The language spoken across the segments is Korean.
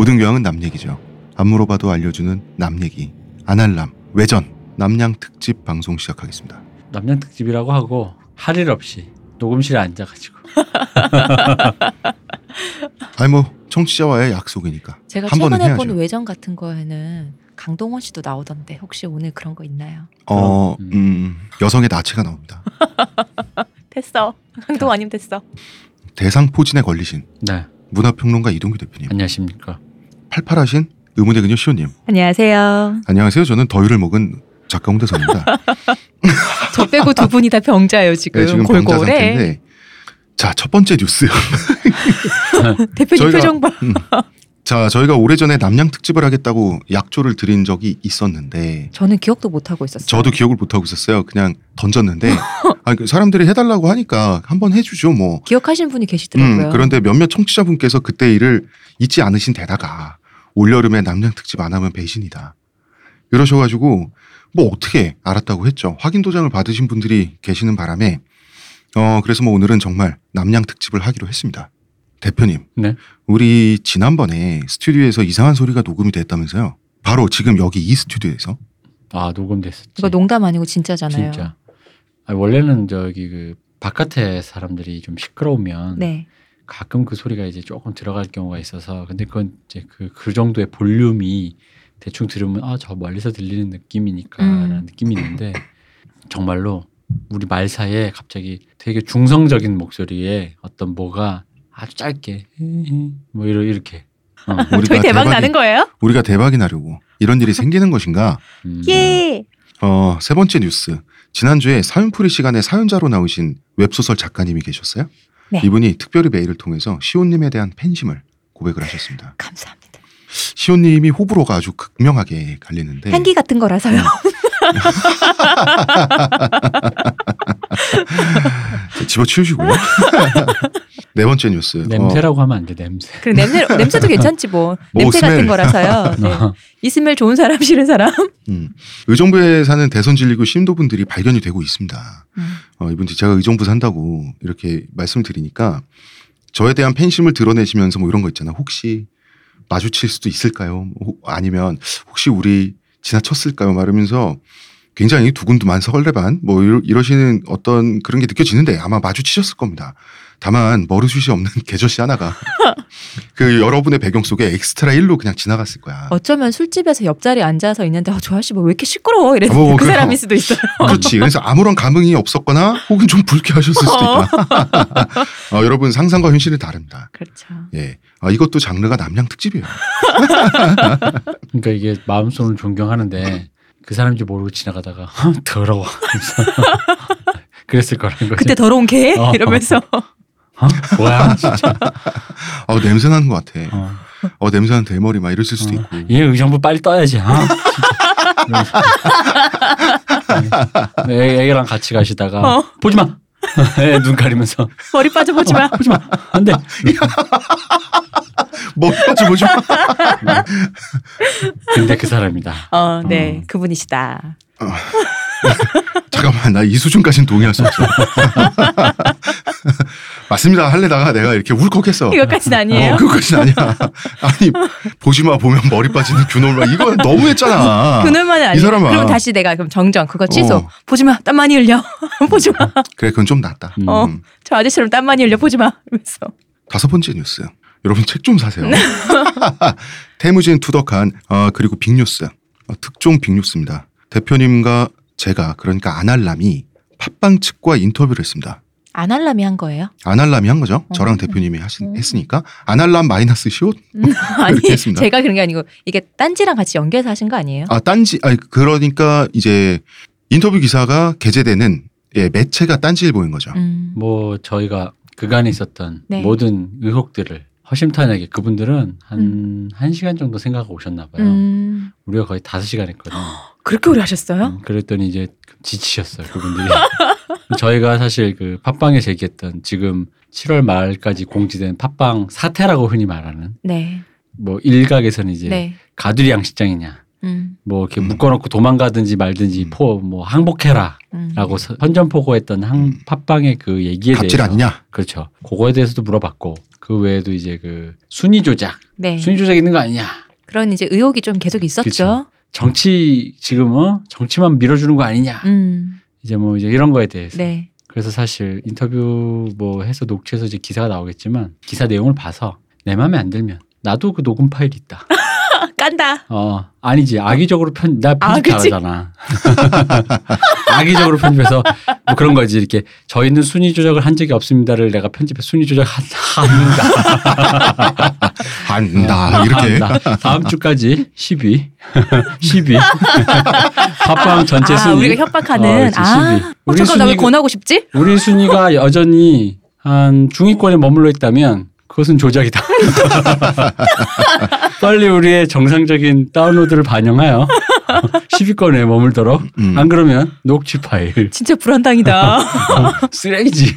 모든 교양은 남 얘기죠. 안 물어봐도 알려주는 남 얘기. 아날람 외전 남양 특집 방송 시작하겠습니다. 남양 특집이라고 하고 할 일 없이 녹음실에 앉아가지고 아니 뭐 청취자와의 약속이니까 제가 최근에 해야죠. 본 외전 같은 거에는 강동원 씨도 나오던데 혹시 오늘 그런 거 있나요? 어, 음. 음, 여성의 나체가 나옵니다. 됐어. 강동원 아니면 됐어. 대상 포진에 걸리신 네 문화평론가 이동규 대표님, 안녕하십니까 팔팔하신 의문의 그녀 시호님. 안녕하세요. 안녕하세요. 저는 더위를 먹은 작가 홍대선입니다. 저 빼고 두 분이 다 병자예요 지금, 네, 지금 병자. 상태인데. 자, 첫 번째 뉴스. 대표님 표정 봐. 음. 자, 저희가 오래전에 남양 특집을 하겠다고 약조를 드린 적이 있었는데 저는 기억도 못 하고 있었어요. 저도 기억을 못 하고 있었어요. 그냥 던졌는데 아니, 그 사람들이 해달라고 하니까 한번 해주죠. 뭐 기억하시는 분이 계시더라고요. 음, 그런데 몇몇 청취자분께서 그때 일을 잊지 않으신 데다가 올여름에 남양 특집 안 하면 배신이다. 이러셔가지고 뭐 어떻게 알았다고 했죠. 확인 도장을 받으신 분들이 계시는 바람에 어 그래서 뭐 오늘은 정말 남양 특집을 하기로 했습니다. 대표님, 네 우리 지난번에 스튜디오에서 이상한 소리가 녹음이 됐다면서요? 바로 지금 여기 이 스튜디오에서 아 녹음됐었지 이거 농담 아니고 진짜잖아요. 진짜 아, 원래는 저기 그 바깥에 사람들이 좀 시끄러우면 네. 가끔 그 소리가 이제 조금 들어갈 경우가 있어서 근데 그건 이제 그, 그 정도의 볼륨이 대충 들으면 아 저 멀리서 들리는 느낌이니까라는 음. 느낌이 있는데 정말로 우리 말 사이에 갑자기 되게 중성적인 목소리에 어떤 뭐가 아주 짧게 뭐 이러 이렇게 어, 우리가 저희 대박 대박이- 나는 거예요? 우리가 대박이 나려고 이런 일이 생기는 것인가? 음, 예. 어, 세 번째 뉴스. 지난주에 사연풀이 시간에 사연자로 나오신 웹소설 작가님이 계셨어요. 네. 이분이 특별히 메일을 통해서 시온님에 대한 팬심을 고백을 하셨습니다. 감사합니다. 시온님이 호불호가 아주 극명하게 갈리는데 향기 같은 거라서요. 집어치우시고요. 네 번째 뉴스. 어, 냄새라고 하면 안 돼 냄새 그 냄새 냄새도 괜찮지 뭐. 뭐 냄새 스멜. 같은 거라서요. 네. 이 스멜 좋은 사람 싫은 사람. 음, 의정부에 사는 대선 진리구 신도분들이 발견이 되고 있습니다. 음. 어, 이분들 제가 의정부 산다고 이렇게 말씀드리니까 저에 대한 팬심을 드러내시면서 뭐 이런 거 있잖아. 혹시 마주칠 수도 있을까요? 뭐 아니면 혹시 우리 지나쳤을까요? 말하면서 굉장히 두근두만 서글레반 뭐 이러, 이러시는 어떤 그런 게 느껴지는데 아마 마주치셨을 겁니다. 다만 머리숱이 없는 계절씨 하나가 그 여러분의 배경 속에 엑스트라 1로 그냥 지나갔을 거야. 어쩌면 술집에서 옆자리에 앉아서 있는데 어, 저 아저씨 뭐 왜 이렇게 시끄러워 이랬는데 뭐, 그 그래요. 사람일 수도 있어요. 그렇지. 그래서 아무런 감흥이 없었거나 혹은 좀 불쾌하셨을 수도 있다. 어, 여러분 상상과 현실은 다릅니다. 그렇죠. 예. 아, 이것도 장르가 남양 특집이에요. 그러니까 이게 마음속으로 존경하는데 그 사람인지 모르고 지나가다가 더러워 하면서 그랬을 거라는 거지. 그때 더러운 개 어. 이러면서 어? 뭐야 진짜. 아, 냄새 나는 것 같아. 어. 어, 냄새 나는 대머리 막 이랬을 수도 어. 있고. 얘 의정부 빨리 떠야지. 아, 진짜. 애, 애랑 같이 가시다가 어. 보지 마. 애눈 가리면서 머리 빠져 보지 마. 보지 마. 안 돼. 뭐, 맞지, 뭐지? 근데 그 사람이다. 어, 네 어. 그분이시다. 잠깐만, 나 이 수준까지는 동의할 수 없어. 맞습니다. 할래다가 내가 이렇게 울컥했어. 이것까지는 아니에요. 어, 그것까지는 아니야. 아니, 보지 마, 보면 머리 빠지는 균올마. 이거 너무 했잖아. 그날만은 아니에요. 사람아. 그럼 다시 내가 그럼 정정 그거 취소. 어. 보지 마. 땀 많이 흘려. 보지 마. 그래, 그건 좀 낫다. 음. 어. 음. 저 아저씨처럼 땀 많이 흘려. 보지 마. 이러면서. 다섯 번째 뉴스. 여러분 책 좀 사세요. 태무진 투덕한 어, 그리고 빅뉴스 어, 특종 빅뉴스입니다. 대표님과 제가 그러니까 아날람이 팟빵 측과 인터뷰를 했습니다. 아날람이 한 거예요? 아날람이 한 거죠. 어. 저랑 대표님이 하신, 음. 했으니까 아날람 마이너스 시옷 아니 그렇게 했습니다. 제가 그런 게 아니고 이게 딴지랑 같이 연결해서 하신 거 아니에요? 아 딴지 아 그러니까 이제 인터뷰 기사가 게재되는 예, 매체가 딴지일보인 거죠. 음. 뭐 저희가 그간에 있었던 네. 모든 의혹들을 허심탄회하게 그분들은 한 음. 한 시간 정도 생각하고 오셨나 봐요. 음. 우리가 거의 다섯 시간 했거든. 그렇게 오래 하셨어요? 음, 그랬더니 이제 지치셨어요 그분들이. 저희가 사실 그 팟빵에서 얘기했던 지금 7월 말까지 공지된 팟빵 사태라고 흔히 말하는 네. 뭐 일각에서는 이제 네. 가두리 양식장이냐 음, 뭐 이렇게 음. 묶어놓고 도망가든지 말든지 음. 포뭐 항복해라라고 음. 서- 선전포고했던 항 음. 팟빵의 그 얘기에 갑질 대해서 아니냐? 그렇죠. 그거에 대해서도 물어봤고 그 외에도 이제 그 순위 조작, 네. 순위 조작 있는 거 아니냐? 그런 이제 의혹이 좀 계속 있었죠. 그쵸. 정치 지금 어 정치만 밀어주는 거 아니냐? 음, 이제 뭐 이제 이런 거에 대해서. 네. 그래서 사실 인터뷰 뭐 해서 녹취해서 이제 기사가 나오겠지만 기사 내용을 봐서 내 마음에 안 들면 나도 그 녹음 파일이 있다. 아, 깐다. 어 아니지 악의적으로 편나 아, 편집 그치. 잘하잖아. 악의적으로 편집해서 뭐 그런 거지 이렇게 저희는 순위 조작을 한 적이 없습니다를 내가 편집해 순위 조작 한, 한다. 한다 이렇게 한다. 다음 주까지 10위 10위 팟빵 전체 아, 순위 우리가 협박하는. 어, 아, 10위. 어, 우리 잠깐 나왜 순위가 권하고 싶지? 우리 순위가 여전히 한 중위권에 머물러 있다면 그것은 조작이다. 빨리 우리의 정상적인 다운로드를 반영하여 10위권에 머물도록 음. 안 그러면 녹취 파일 진짜 불안당이다. 쓰레기지.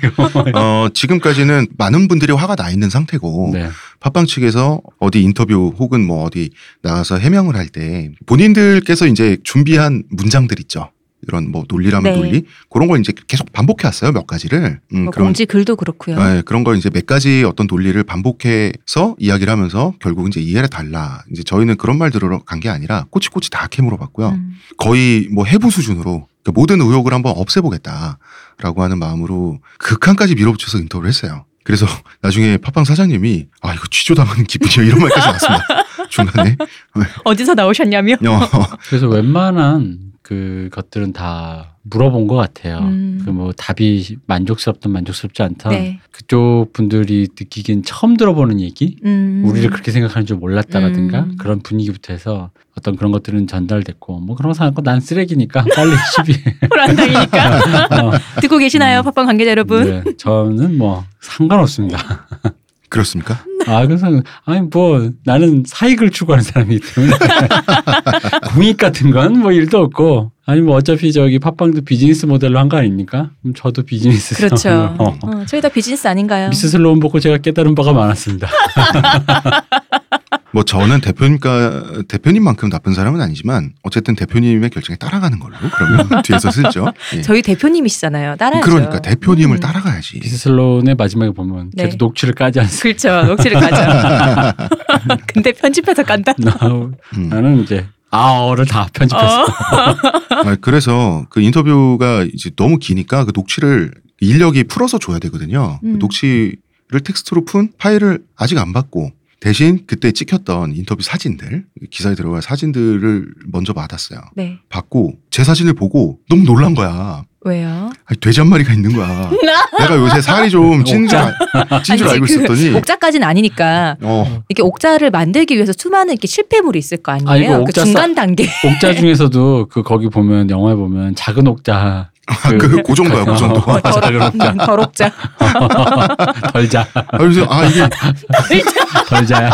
어, 지금까지는 많은 분들이 화가 나 있는 상태고 네. 팟빵 측에서 어디 인터뷰 혹은 뭐 어디 나가서 해명을 할 때 본인들께서 이제 준비한 문장들 있죠. 이런 뭐 논리라면 네. 논리 그런 걸 이제 계속 반복해 왔어요 몇 가지를. 음, 뭐 그런 공지 글도 그렇고요. 네, 그런 걸 이제 몇 가지 어떤 논리를 반복해서 이야기를 하면서 결국 이제 이해를 달라. 이제 저희는 그런 말 들으러 간 게 아니라 꼬치꼬치 다 캐물어 봤고요. 음. 거의 뭐 해부 수준으로 그 모든 의혹을 한번 없애보겠다라고 하는 마음으로 극한까지 밀어붙여서 인터뷰를 했어요. 그래서 나중에 팟빵 사장님이 아 이거 취조당하는 기분이야 이런 말까지 나왔습니다. 중간에 어디서 나오셨냐며? 어, 그래서 웬만한 그 것들은 다 물어본 것 같아요. 음. 그뭐 답이 만족스럽든 만족스럽지 않던 네. 그쪽 분들이 느끼기엔 처음 들어보는 얘기 음. 우리를 그렇게 생각하는 줄 몰랐다라든가 음. 그런 분위기부터 해서 어떤 그런 것들은 전달됐고 뭐 그런 거 생각하고 난 쓰레기니까 빨리 10위 불안당이니까. 어, 듣고 계시나요, 음. 팟빵 관계자 여러분? 네, 저는 뭐 상관없습니다. 그렇습니까? 아 그래서 아니 뭐 나는 사익을 추구하는 사람이기 때문에 공익 같은 건 뭐 일도 없고 아니 뭐 어차피 저기 팟빵도 비즈니스 모델로 한 거 아닙니까? 그럼 저도 비즈니스 그렇죠. 어. 어, 저희 다 비즈니스 아닌가요? 미스 슬로운 보고 제가 깨달은 바가 많았습니다. 뭐 저는 대표님과 대표님만큼 나쁜 사람은 아니지만 어쨌든 대표님의 결정에 따라가는 걸로 그러면 뒤에서 쓰죠. 예. 저희 대표님이시잖아요. 따라야죠. 그러니까 대표님을 음. 따라가야지. 슬로운의 마지막에 보면 네. 걔도 녹취를 까지 않습니다. 그렇죠. 녹취를 가죠. 근데 편집해서 간다. 음. 나는 이제 아어를 다 편집했어. 어. 그래서 그 인터뷰가 이제 너무 기니까 그 녹취를 인력이 풀어서 줘야 되거든요. 그 음. 녹취를 텍스트로 푼 파일을 아직 안 받고 대신 그때 찍혔던 인터뷰 사진들 기사에 들어갈 사진들을 먼저 받았어요. 네. 받고 제 사진을 보고 너무 놀란 거야. 왜요? 아니, 돼지 한 마리가 있는 거야. 내가 요새 살이 좀 찐줄찐줄 아니, 알고 그 있었더니 옥자까지는 아니니까 어 이렇게 옥자를 만들기 위해서 수많은 이렇게 실패물이 있을 거 아니에요? 아, 그 중간 단계. 옥자 중에서도 그 거기 보면 영화에 보면 작은 옥자 그, 그 정도야, 그 정도. 어, 옥자 음, 덜 옥자. 덜자 아, 그래서 아 이게 덜자야.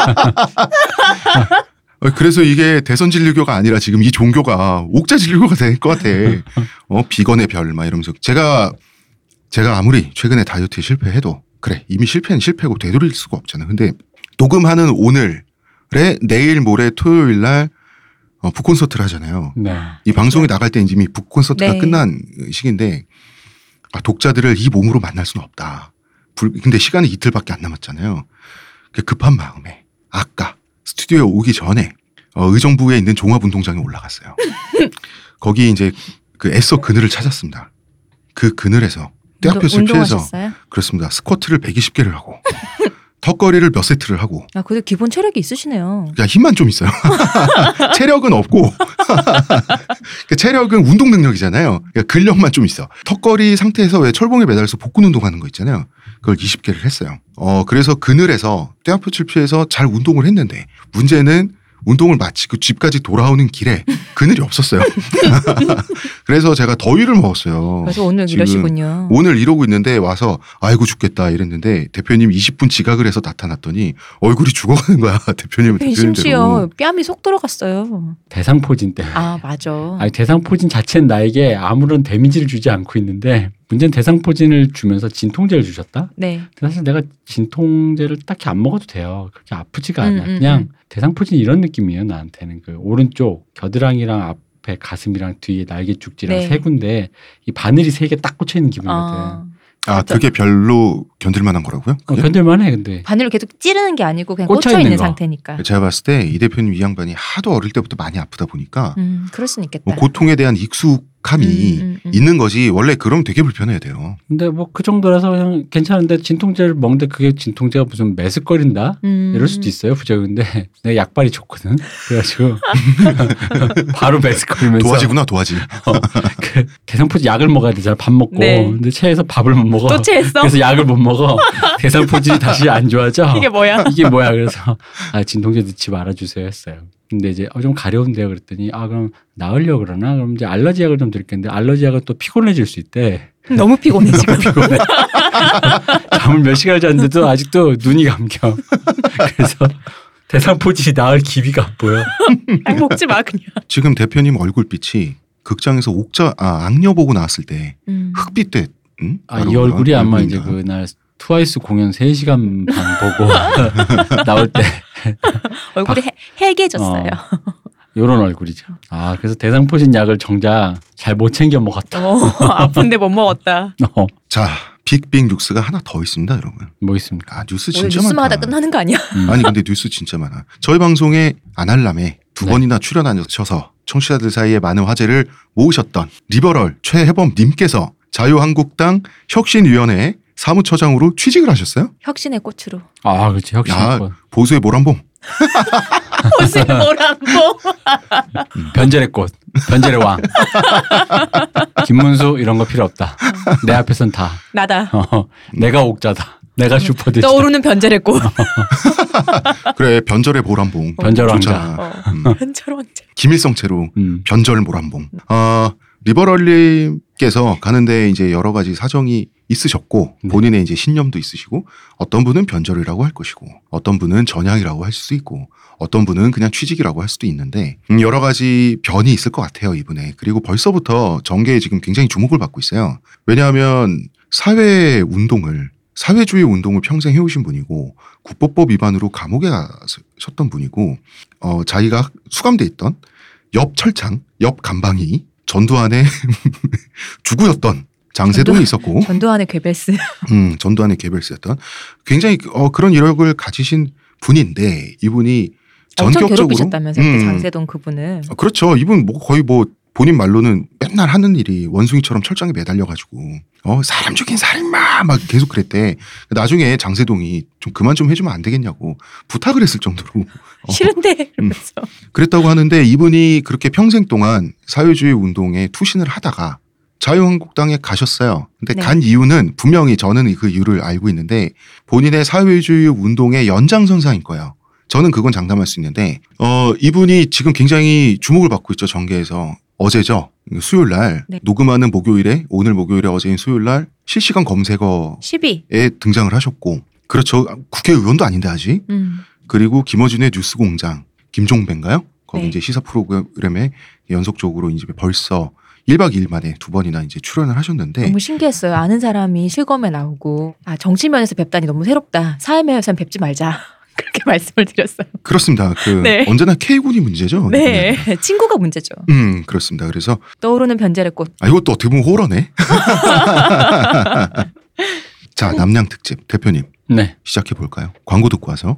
어, 그래서 이게 대선 진료교가 아니라 지금 이 종교가 옥자 진료교가 될 것 같아. 어, 비건의 별, 막 이러면서. 제가, 제가 아무리 최근에 다이어트에 실패해도, 그래, 이미 실패는 실패고 되돌릴 수가 없잖아. 근데 녹음하는 오늘에 내일 모레 토요일 날, 어, 북콘서트를 하잖아요. 네. 이 방송이 나갈 때 이미 북콘서트가 네. 끝난 시기인데, 아, 독자들을 이 몸으로 만날 수는 없다. 불- 근데 시간이 이틀밖에 안 남았잖아요. 그 급한 마음에 아까 스튜디오에 오기 전에 어, 의정부에 있는 종합운동장에 올라갔어요. 거기 이제 그 애써 그늘을 찾았습니다. 그 그늘에서 실패해서 운동하셨어요? 그렇습니다. 스쿼트를 120개를 하고 턱걸이를 몇 세트를 하고 아, 그래도 기본 체력이 있으시네요. 야, 힘만 좀 있어요. 체력은 없고. 그 체력은 운동 능력이잖아요. 그러니까 근력만 좀 있어. 턱걸이 상태에서 왜 철봉에 매달려서 복근 운동하는 거 있잖아요. 그걸 20개를 했어요. 어, 그래서 그늘에서 떼아표 칠피에서 잘 운동을 했는데 문제는 운동을 마치고 집까지 돌아오는 길에 그늘이 없었어요. 그래서 제가 더위를 먹었어요. 그래서 오늘 이러시군요. 오늘 이러고 있는데 와서 아이고 죽겠다 이랬는데 대표님 20분 지각을 해서 나타났더니 얼굴이 죽어가는 거야 대표님은 네, 대표님대로. 심지어 뺨이 속 들어갔어요. 대상포진 때. 아, 맞아. 아니 대상포진 자체는 나에게 아무런 데미지를 주지 않고 있는데 문제는 대상포진을 주면서 진통제를 주셨다. 네. 사실 내가 진통제를 딱히 안 먹어도 돼요. 그렇게 아프지가 않아. 음, 음, 그냥 음. 대상포진 이런 느낌이에요. 나한테는 그 오른쪽 겨드랑이랑 앞에 가슴이랑 뒤에 날개죽지랑 네. 세 군데 이 바늘이 세 개 딱 꽂혀 있는 기분이거든. 아, 아 그게 별로 견딜만한 거라고요? 어? 견딜만해 근데. 바늘을 계속 찌르는 게 아니고 그냥 꽂혀 꽂혀 있는 있는 거. 상태니까. 제가 봤을 때 이 대표님 이 양반이 하도 어릴 때부터 많이 아프다 보니까 음, 그럴 수는 있겠다. 뭐 고통에 대한 익숙 함이 음, 음, 음. 있는 거지 원래 그럼 되게 불편해야 돼요. 근데 뭐 그 정도라서 그냥 괜찮은데 진통제를 먹는데 그게 진통제가 무슨 매스거린다 음. 이럴 수도 있어요 부작용인데 내가 약발이 좋거든. 그래가지고 바로 매스거리면서 도화지구나 도화지. 그 대상포진 약을 먹어야 되잖아 밥 먹고 네. 근데 체해서 밥을 못 먹어. 또 체했어? 그래서 약을 못 먹어. 대상포진이 다시 안 좋아져. 이게 뭐야? 이게 뭐야? 그래서 아 진통제 넣지 말아주세요 했어요. 근데 이제 어, 좀 가려운데요 그랬더니 아 그럼 나으려 그러나 그럼 이제 알러지 약을 좀 드릴겠는데 알러지 약은 또 피곤해질 수 있대. 너무 피곤해 지금. 피곤해. 잠을 몇 시간 잤는데도 아직도 눈이 감겨. 그래서 대상포진이 나을 기미가 안 보여. 아니, 먹지 마 그냥. 지금 대표님 얼굴빛이 극장에서 옥자 아 악녀 보고 나왔을 때 음. 흑빛 때 응? 아이 얼굴이 아마 이제 그날 트와이스 공연 3시간 반 보고 나올 때 얼굴이 해, 해게졌어요. 요런 얼굴이죠. 아, 그래서 대상포진 약을 정작 잘 못 챙겨 먹었다. 어, 아픈데 못 먹었다. 어, 자 big big 뉴스가 하나 더 있습니다, 여러분. 뭐 있습니까? 아 뉴스 진짜 뉴스마다 많다. 끝나는 거 아니야? 음. 아니 근데 뉴스 진짜 많아. 저희 방송에 안알남에 두 네. 번이나 출연하셔서 청취자들 사이에 많은 화제를 모으셨던 liberal 최해범님께서 자유한국당 혁신위원회 사무처장으로 취직을 하셨어요. 혁신의 꽃으로. 아, 그렇지. 혁신. 야 보수의 모란봉. 무슨 뭐라고? 변절의 꽃, 변절의 왕. 김문수 이런 거 필요 없다. 내 앞에선 다. 나다. 어, 내가 옥자다. 내가 슈퍼대지다. 떠오르는 변절의 꽃. 그래 변절의 모란봉. 변절 왕자. 어. 음. 변절 왕자. 김일성체로 음. 변절 모란봉. 어, 리버럴님께서 가는데 이제 여러 가지 사정이 있으셨고 네. 본인의 이제 신념도 있으시고 어떤 분은 변절이라고 할 것이고 어떤 분은 전향이라고 할 수도 있고 어떤 분은 그냥 취직이라고 할 수도 있는데 음, 여러 가지 변이 있을 것 같아요 이분에 그리고 벌써부터 정계에 지금 굉장히 주목을 받고 있어요 왜냐하면 사회 운동을 사회주의 운동을 평생 해오신 분이고 국보법 위반으로 감옥에 가셨던 분이고 어, 자기가 수감돼 있던 옆 철창 옆 감방이 전두환의 주구였던 장세동이 있었고 전두환의 괴벨스. 음, 전두환의 개별스였던 굉장히 어, 그런 이력을 가지신 분인데 이분이 전격적으로 그때 음, 장세동 그분을. 어, 그렇죠. 이분 뭐 거의 뭐 본인 말로는 맨날 하는 일이 원숭이처럼 철장에 매달려 가지고 어 사람 죽인 살인마 막 계속 그랬대. 나중에 장세동이 좀 그만 좀 해주면 안 되겠냐고 부탁을 했을 정도로 어, 싫은데 음. 이러면서. 그랬다고 하는데 이분이 그렇게 평생 동안 사회주의 운동에 투신을 하다가 자유한국당에 가셨어요. 근데 네. 간 이유는 분명히 저는 그 이유를 알고 있는데 본인의 사회주의 운동의 연장선상인 거예요. 저는 그건 장담할 수 있는데 어 이분이 지금 굉장히 주목을 받고 있죠 정계에서 어제죠 수요일 날 네. 녹음하는 목요일에 오늘 목요일에 어제인 수요일 날 실시간 검색어에 12. 등장을 하셨고 그렇죠 국회의원도 아닌데 아직 음. 그리고 김어준의 뉴스공장 김종배인가요? 거기 네. 이제 시사 프로그램에 연속적으로 이제 벌써 1박 2일 만에 두 번이나 이제 출연을 하셨는데 너무 신기했어요. 아는 사람이 실검에 나오고 아 정치면에서 뵙다니 너무 새롭다. 사회면에서는 뵙지 말자. 그렇게 말씀을 드렸어요. 그렇습니다. 그 네. 언제나 K군이 문제죠. 네, 친구가 문제죠. 음 그렇습니다. 그래서 떠오르는 변절의 꽃. 아 이것도 어떻게 보면 호러네. 자 남양 특집 대표님 네. 시작해 볼까요? 광고 듣고 와서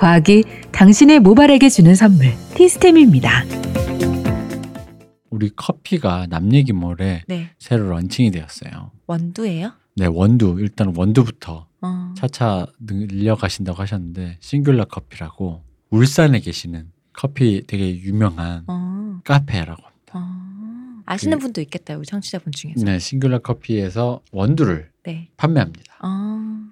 과학이 당신의 모발에게 주는 선물 티스템입니다. 우리 커피가 남얘기몰에 네. 새로 launching이 되었어요. 원두예요? 네, 원두 일단 원두부터 어. 차차 늘려가신다고 하셨는데 싱귤러 커피라고 울산에 계시는 커피 되게 유명한 어. 카페라고 합니다. 어. 아시는 그- 분도 있겠다 우리 청취자분 중에서. 네, 싱귤러 커피에서 원두를 네. 판매합니다.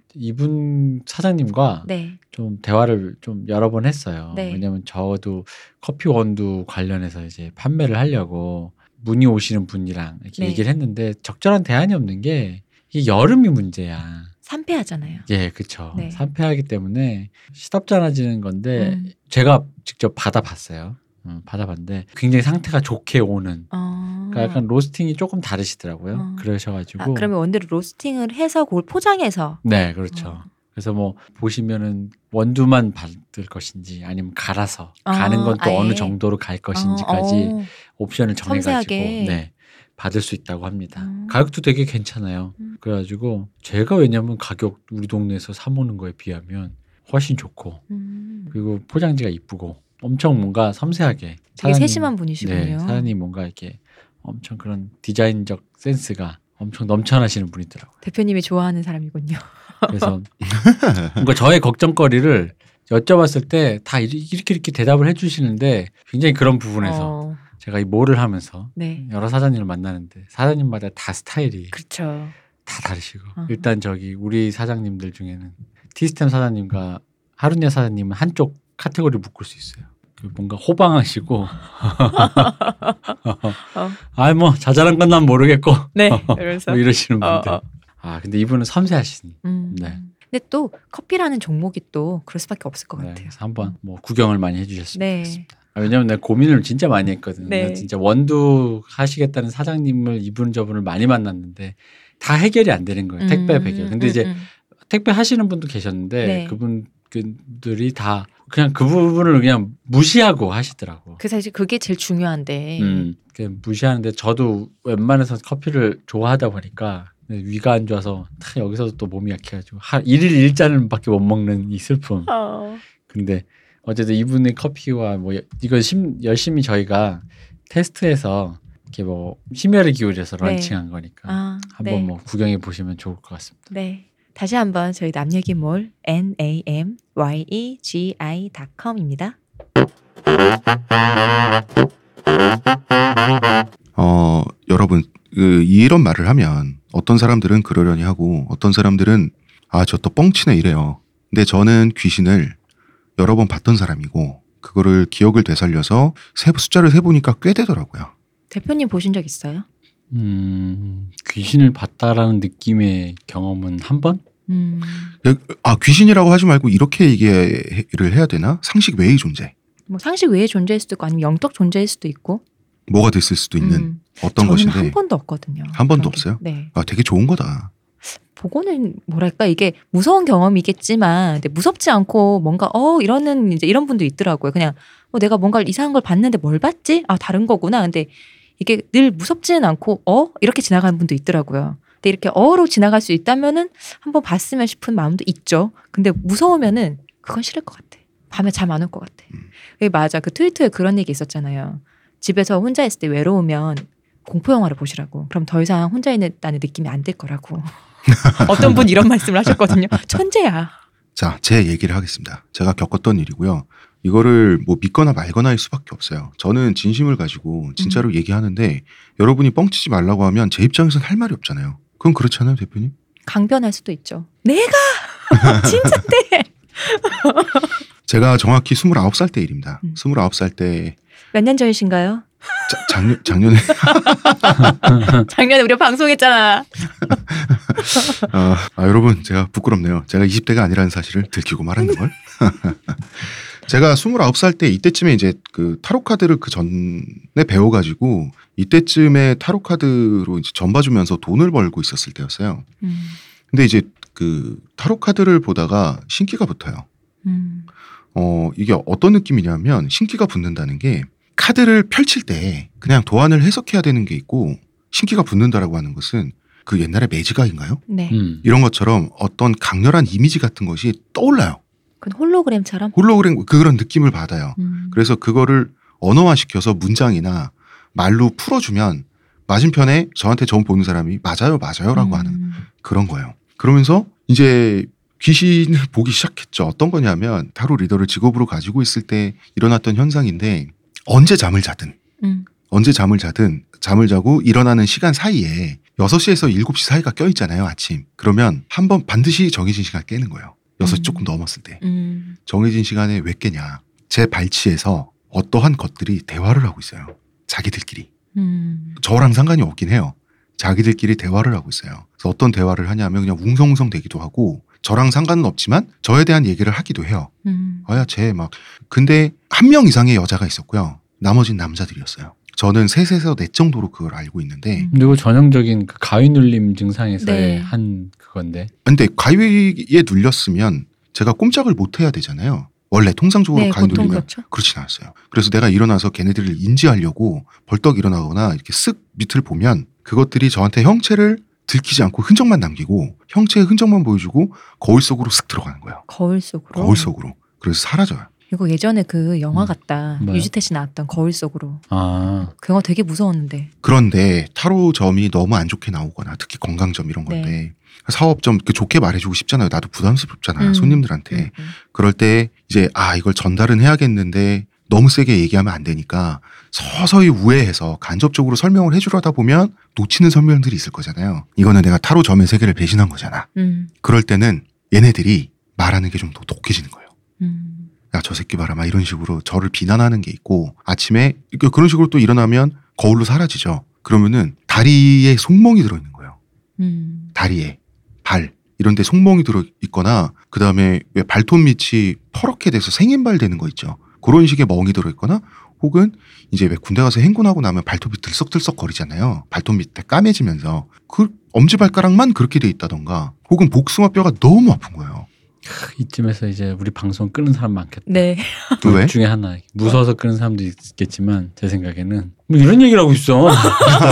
아, 이분 사장님과 네. 좀 대화를 좀 여러 번 했어요. 네. 왜냐면 저도 커피 원두 관련해서 이제 판매를 하려고 문의 오시는 분이랑 이렇게 네. 얘기를 했는데 적절한 대안이 없는 게 이게 여름이 문제야. 산패하잖아요. 예, 그쵸. 네. 산패하기 때문에 시덥잖아지는 건데 음. 제가 직접 받아봤어요. 음, 받아봤는데 굉장히 상태가 좋게 오는. 어. 그러니까 약간 로스팅이 조금 다르시더라고요. 어. 그러셔가지고. 아, 그러면 원두를 로스팅을 해서 그걸 포장해서. 네, 그렇죠. 어. 그래서 뭐 보시면은 원두만 받을 것인지 아니면 갈아서 아, 가는 건 또? 어느 정도로 갈 것인지까지 어, 어. 옵션을 정해가지고 섬세하게. 네 받을 수 있다고 합니다. 음. 가격도 되게 괜찮아요. 음. 그래가지고 제가 왜냐면 가격 우리 동네에서 사 먹는 거에 비하면 훨씬 좋고 음. 그리고 포장지가 이쁘고 엄청 뭔가 섬세하게 되게 사장님- 세심한 분이시군요. 네, 사장님 뭔가 이렇게 엄청 그런 디자인적 센스가 엄청 넘쳐나시는 분이더라고요. 대표님이 좋아하는 사람이군요. 그래서 뭔가 저의 걱정거리를 여쭤봤을 때 다 이렇게 이렇게 대답을 해주시는데 굉장히 그런 부분에서 어, 제가 이 뭐를 하면서 네. 여러 사장님을 만나는데 사장님마다 다 스타일이 그렇죠. 다 다르시고 어허. 일단 저기 우리 사장님들 중에는 티스템 사장님과 하루니아 사장님은 한쪽 카테고리 묶을 수 있어요. 그 뭔가 호방하시고 아뭐 자잘한 건 난 모르겠고 네. 그래서. 뭐 이러시는 어, 분들 어. 아 근데 이분은 섬세하신 음. 네. 근데 또 커피라는 종목이 또 그럴 수밖에 없을 것 네, 같아요. 한번 뭐 구경을 많이 해주셨으면 네. 좋겠습니다. 아, 왜냐면 내가 고민을 진짜 많이 했거든요. 네. 진짜 원두 하시겠다는 사장님을 이분 저분을 많이 만났는데 다 해결이 안 되는 거예요. 택배 음, 해결. 근데 음, 이제 음. 택배 하시는 분도 계셨는데 네. 그분 들이 다 그냥 그 부분을 그냥 무시하고 하시더라고. 그 사실 그게 제일 중요한데. 음, 그냥 무시하는데 저도 웬만해서 커피를 좋아하다 보니까 위가 안 좋아서 탁 여기서도 또 몸이 약해가지고 하, 일일 일잔밖에 못 먹는 이 슬픔. 어. 근데 어쨌든 이분의 커피와 뭐 여- 이건 심, 열심히 저희가 테스트해서 이렇게 뭐 심혈을 기울여서 네. 런칭한 거니까 아, 한번 네. 뭐 구경해 보시면 좋을 것 같습니다. 네. 다시 한번 저희 남얘기몰 n a m y e g i.com입니다. 어, 여러분, 그, 이런 말을 하면 어떤 사람들은 그러려니 하고 어떤 사람들은 아, 저 또 뻥치네 이래요. 근데 저는 귀신을 여러 번 봤던 사람이고 그거를 기억을 되살려서 세, 숫자를 세보니까 꽤 되더라고요. 대표님 보신 적 있어요? 음, 귀신을 봤다라는 느낌의 경험은 한 번? 음. 아, 귀신이라고 하지 말고 이렇게 얘기를 해야 되나? 상식 외의 존재. 뭐 상식 외에 존재할 수도 있고 아니면 영적 존재일 수도 있고. 뭐가 됐을 수도 있는 음. 어떤 것인데. 한 번도 없거든요. 한 번도 게. 없어요? 네. 아, 되게 좋은 거다. 보고는 뭐랄까 이게 무서운 경험이겠지만 근데 무섭지 않고 뭔가 어 이러는 이제 이런 분도 있더라고요. 그냥 어, 내가 뭔가 이상한 걸 봤는데 뭘 봤지? 아 다른 거구나. 근데 이게 늘 무섭지는 않고 어 이렇게 지나가는 분도 있더라고요. 근데 이렇게 어로 지나갈 수 있다면은 한번 봤으면 싶은 마음도 있죠. 근데 무서우면은 그건 싫을 것 같아. 밤에 잠 안 올 것 같아. 음. 예, 맞아. 그 트위터에 그런 얘기 있었잖아요. 집에서 혼자 있을 때 외로우면 공포 영화를 보시라고. 그럼 더 이상 혼자 있다는 느낌이 안 들 거라고. 어떤 분 이런 말씀을 하셨거든요. 천재야. 자, 제 얘기를 하겠습니다. 제가 겪었던 일이고요. 이거를 뭐 믿거나 말거나 할 수밖에 없어요. 저는 진심을 가지고 음. 진짜로 얘기하는데 여러분이 뻥치지 말라고 하면 제 입장에선 할 말이 없잖아요. 그건 그렇잖아요, 대표님? 강변할 수도 있죠. 내가 진짜인데 제가 정확히 29살 때 일입니다. 음. 29살 때 몇 년 전이신가요? 자- 작년, 작년에 작년에 우리가 방송했잖아. 어, 아, 여러분 제가 부끄럽네요. 제가 20대가 아니라는 사실을 들키고 말하는 걸. 제가 29살 때 이때쯤에 이제 그 타로 카드를 그 전에 배워 가지고 이때쯤에 타로 카드로 이제 전 봐주면서 돈을 벌고 있었을 때였어요. 음, 근데 이제 그 타로 카드를 보다가 신기가 붙어요. 음, 어, 이게 어떤 느낌이냐면 신기가 붙는다는 게 카드를 펼칠 때 그냥 도안을 해석해야 되는 게 있고 신기가 붙는다라고 하는 것은 그 옛날에 매지각인가요? 네. 음. 이런 것처럼 어떤 강렬한 이미지 같은 것이 떠올라요. 그건 홀로그램처럼. 홀로그램 그런 느낌을 받아요. 음, 그래서 그거를 언어화시켜서 문장이나 말로 풀어주면 맞은편에 저한테 전 보는 사람이 맞아요, 맞아요라고 하는 음, 그런 거예요. 그러면서 이제 귀신을 보기 시작했죠. 어떤 거냐면 타로 리더를 직업으로 가지고 있을 때 일어났던 현상인데 언제 잠을 자든 음, 언제 잠을 자든 잠을 자고 일어나는 시간 사이에 6시에서 7시 사이가 껴있잖아요, 아침. 그러면 한 번 반드시 정해진 시간 깨는 거예요. 6시 음. 조금 넘었을 때. 음. 정해진 시간에 왜 깨냐. 제 발치에서 어떠한 것들이 대화를 하고 있어요. 자기들끼리. 음. 저랑 상관이 없긴 해요. 자기들끼리 대화를 하고 있어요. 그래서 어떤 대화를 하냐면 그냥 웅성웅성 대기도 하고 저랑 상관은 없지만 저에 대한 얘기를 하기도 해요. 음. 아야 쟤 막. 근데 한 명 이상의 여자가 있었고요. 나머진 남자들이었어요. 저는 셋에서 넷 정도로 그걸 알고 있는데 근데 이거 전형적인 그 가위 눌림 증상에서의 네. 한 그건데. 근데 가위에 눌렸으면 제가 꼼짝을 못 해야 되잖아요. 원래 통상적으로 네, 가위 눌리면 그렇죠. 그렇진 않았어요. 그래서 내가 일어나서 걔네들을 인지하려고 벌떡 일어나거나 이렇게 쓱 밑을 보면 그것들이 저한테 형체를 들키지 않고 흔적만 남기고 형체의 흔적만 보여주고 거울 속으로 쓱 들어가는 거예요. 거울 속으로. 거울 속으로. 그래서 사라져요. 이거 예전에 그 영화 음. 같다. 뭐요? 유지태 씨 나왔던 거울 속으로. 아, 그 영화 되게 무서웠는데. 그런데 타로 점이 너무 안 좋게 나오거나 특히 건강점 이런 건데 네. 사업점 그 좋게 말해주고 싶잖아요. 나도 부담스럽잖아. 음. 손님들한테. 음, 음. 그럴 때 이제 아 이걸 전달은 해야겠는데 너무 세게 얘기하면 안 되니까 서서히 우회해서 간접적으로 설명을 해주려다 보면 놓치는 설명들이 있을 거잖아요. 이거는 내가 타로 점의 세계를 배신한 거잖아. 음. 그럴 때는 얘네들이 말하는 게 좀 더 독해지는 거예요. 음. 야저 새끼 봐라 막 이런 식으로 저를 비난하는 게 있고 아침에 그- 그런 식으로 또 일어나면 거울로 사라지죠. 그러면은 다리에 송멍이 들어있는 거예요. 음. 다리에 발 이런 데 송멍이 들어 있거나 그다음에 왜 발톱 밑이 퍼렇게 돼서 생인발 되는 거 있죠. 그런 식의 멍이 들어 있거나 혹은 이제 왜 군대 가서 행군하고 나면 발톱이 들썩들썩 거리잖아요. 발톱 밑에 까매지면서 그 엄지발가락만 그렇게 돼 있다던가 혹은 복숭아뼈가 너무 아픈 거예요. 이쯤에서 이제 우리 방송 끄는 사람 많겠다. 네. 둘 왜? 중에 하나. 무서워서 끄는 사람도 있겠지만 제 생각에는 뭐 이런 얘기를 하고 있어.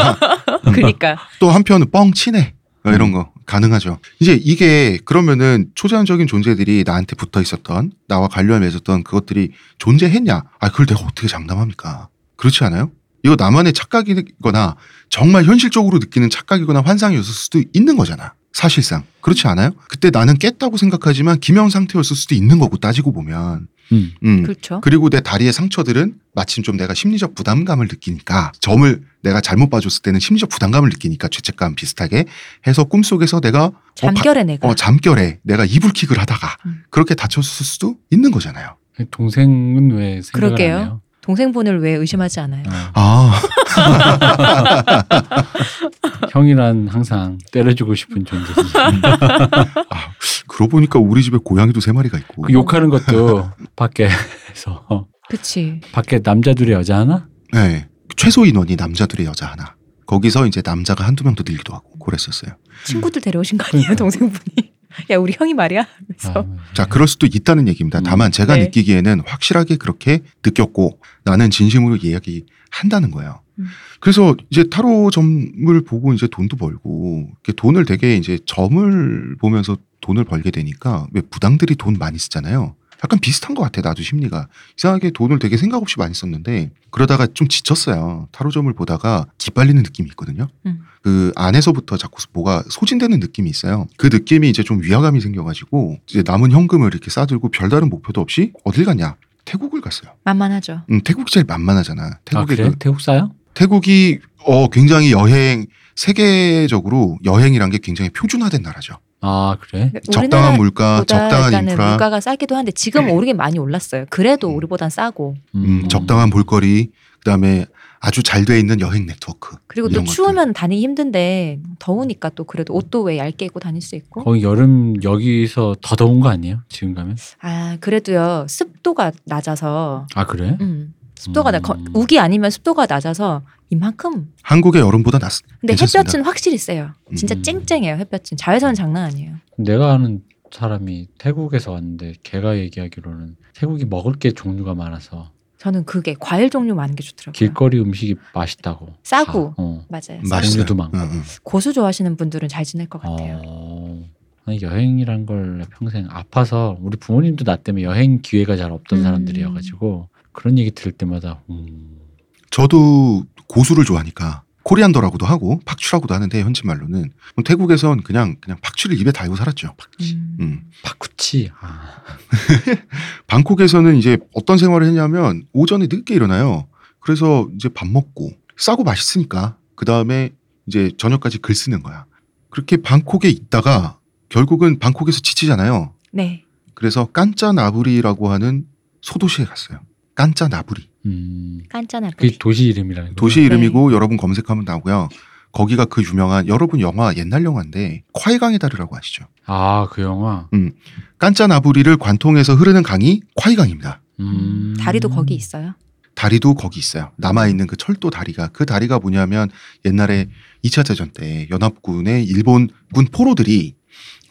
그러니까. 또 한편은 뻥 치네. 어, 이런 거 가능하죠. 이제 이게 그러면은 초자연적인 존재들이 나한테 붙어 있었던 나와 관련 맺었던 그것들이 존재했냐? 아 그걸 내가 어떻게 장담합니까? 그렇지 않아요? 이거 나만의 착각이거나 정말 현실적으로 느끼는 착각이거나 환상이었을 수도 있는 거잖아. 사실상 그렇지 않아요? 그때 나는 깼다고 생각하지만 기명 상태였을 수도 있는 거고 따지고 보면, 음. 음. 그렇죠. 그리고 내 다리의 상처들은 마침 좀 내가 심리적 부담감을 느끼니까 점을 내가 잘못 봐줬을 때는 심리적 부담감을 느끼니까 죄책감 비슷하게 해서 꿈속에서 내가 잠결에 내가. 어, 잠결에 내가 이불킥을 하다가 음. 그렇게 다쳤을 수도 있는 거잖아요. 동생은 왜 생각을 그러게요. 안 해요? 동생분을 왜 의심하지 않아요? 아, 아, 형이란 항상 때려주고 싶은 존재지. 그러고 보니까 우리 집에 고양이도 세 마리가 있고. 그 욕하는 것도 밖에서 그치. 밖에 남자 둘이 여자 하나? 네. 최소 인원이 남자들의 여자 하나. 거기서 이제 남자가 한두 명더 늘기도 하고 그랬었어요. 친구들 데려오신 거 아니에요. 동생분이? 야, 우리 형이 말이야? 아, 그래서. 자, 그럴 수도 있다는 얘기입니다. 음. 다만 제가 네. 느끼기에는 확실하게 그렇게 느꼈고 나는 진심으로 이야기한다는 거예요. 음. 그래서 이제 타로 점을 보고 이제 돈도 벌고 이렇게 돈을 되게 이제 점을 보면서 돈을 벌게 되니까 왜 부당들이 돈 많이 쓰잖아요. 약간 비슷한 것 같아 나도 심리가 이상하게 돈을 되게 생각 없이 많이 썼는데 그러다가 좀 지쳤어요 타로점을 보다가 기빨리는 느낌이 있거든요 음. 그 안에서부터 자꾸 뭐가 소진되는 느낌이 있어요 그 느낌이 이제 좀 위화감이 생겨가지고 이제 남은 현금을 이렇게 싸들고 별다른 목표도 없이 어딜 갔냐 태국을 갔어요 만만하죠. 음, 태국이 제일 만만하잖아 아 태국에 그래? 그- 태국 사요? 태국이 어 굉장히 여행 세계적으로 여행이란 게 굉장히 표준화된 나라죠 아 그래? 적당한 물가 적당한 인프라 물가가 싸기도 한데 지금 오르긴 많이 올랐어요. 그래도 우리보단 싸고 음, 적당한 볼거리 그다음에 아주 잘 돼 있는 여행 네트워크 그리고 또 이런 것들. 추우면 다니기 힘든데 더우니까 또 그래도 옷도 왜 얇게 입고 다닐 수 있고 거기 여름 여기서 더 더운 거 아니에요? 지금 가면? 아 그래도요 습도가 낮아서 아 그래? 음, 습도가 나 음. 거- 우기 아니면 습도가 낮아서 이만큼 한국의 여름보다 낫. 근데 괜찮습니다. 햇볕은 확실히 세요 진짜 음. 쨍쨍해요 햇볕은 자외선은 장난 아니에요 내가 아는 사람이 태국에서 왔는데 걔가 얘기하기로는 태국이 먹을 게 종류가 많아서 저는 그게 과일 종류 많은 게 좋더라고요 길거리 음식이 맛있다고. 싸고. 다, 어. 맞아요 맛있어요. 종류도 많고. 응, 응. 고수 좋아하시는 분들은 잘 지낼 것 같아요 어. 여행이란 걸 평생 아파서 우리 부모님도 나 때문에 여행 기회가 잘 없던 음. 사람들이어가지고 그런 얘기 들을 때마다 음, 저도 고수를 좋아하니까 코리안더라고도 하고 팍추라고도 하는데 현지 말로는 태국에선 그냥 그냥 팍추를 입에 달고 살았죠. 음. 음. 파쿠치. 아, 방콕에서는 이제 어떤 생활을 했냐면 오전에 늦게 일어나요. 그래서 이제 밥 먹고 싸고 맛있으니까 그 다음에 이제 저녁까지 글 쓰는 거야. 그렇게 방콕에 있다가 결국은 방콕에서 지치잖아요. 네. 그래서 깐짜나부리라고 하는 소도시에 갔어요. 깐짜나부리. 음. 깐짜나. 그게 도시 이름이라는 거. 도시 이름이고 여러분 검색하면 나오고요. 거기가 그 유명한 여러분 영화 옛날 영화인데 콰이강의 다리라고 아시죠? 아 그 영화. 깐짜나부리를 관통해서 흐르는 강이 콰이강입니다. 음. 다리도 거기 있어요. 다리도 거기 있어요. 남아 있는 그 철도 다리가 그 다리가 뭐냐면 옛날에 2차 대전 때 연합군의 일본군 포로들이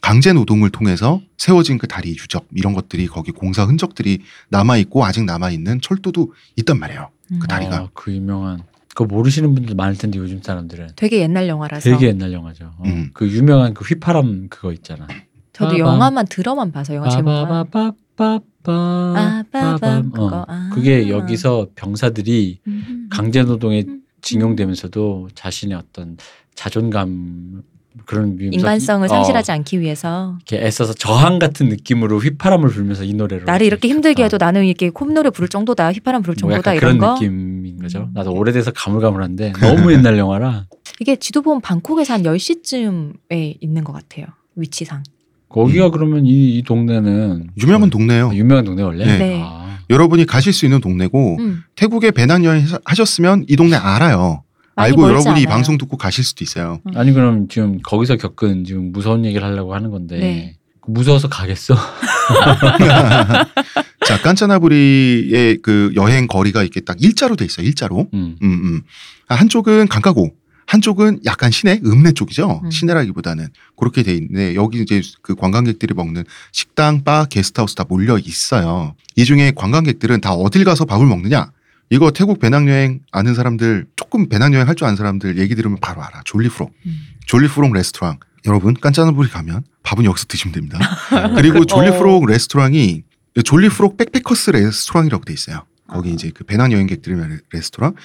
강제 노동을 통해서 세워진 그 다리 유적 이런 것들이 거기 공사 흔적들이 남아 있고 아직 남아 있는 철도도 있단 말이에요. 음. 그 다리가. 아, 그 유명한. 그거 모르시는 분들 많을 텐데 요즘 사람들은 되게 옛날 영화라서. 되게 옛날 영화죠. 어. 음. 그 유명한 그 휘파람 그거 있잖아. 저도 빠밤. 영화만 들어만 봐서 영화 제목만. 아, 빠밤 빠밤. 그거. 어. 아. 그게 여기서 병사들이 음. 강제 노동에 음. 징용되면서도 자신의 어떤 자존감 그런 인간성을 어, 상실하지 않기 위해서 이렇게 애써서 저항 같은 느낌으로 휘파람을 불면서 이 노래를 나를 이렇게 힘들게 했다. 해도 나는 이렇게 콧노래 부를 정도다 휘파람 부를 뭐 정도다 약간 이런 그런 거 느낌인 거죠. 음. 나도 오래돼서 가물가물한데 너무 옛날 영화라 이게 지도 보면 방콕에서 한 10시쯤에 있는 것 같아요 위치상 거기가 그러면 이, 이 동네는 유명한 동네예요. 아, 유명한 동네 원래. 네. 네. 아, 여러분이 가실 수 있는 동네고 음. 태국에 배낭 여행 하셨으면 이 동네 알아요. 알고 여러분이 이 않아요. 방송 듣고 가실 수도 있어요. 아니 그럼 지금 거기서 겪은 지금 무서운 얘기를 하려고 하는 건데 네. 무서워서 가겠어? 자, 깐짜나부리의 그 여행 거리가 이렇게 딱 일자로 돼 있어요. 일자로. 음. 음, 음. 아, 한쪽은 강가고 한쪽은 약간 시내, 읍내 쪽이죠. 음. 시내라기보다는 그렇게 돼 있는데 여기 이제 그 관광객들이 먹는 식당, 바, 게스트하우스 다 몰려 있어요. 이 중에 관광객들은 다 어딜 가서 밥을 먹느냐? 이거 태국 배낭여행 아는 사람들 조금 배낭여행 할 줄 아는 사람들 얘기 들으면 바로 알아. Jolly Frog. 음. Jolly Frog 레스토랑. 여러분 깐짜나부리 가면 밥은 여기서 드시면 됩니다. 그리고 어. Jolly Frog 레스토랑이 Jolly Frog Backpackers 레스토랑이라고 돼 있어요. 거기 아. 이제 그 배낭여행객들이 많은 레스토랑.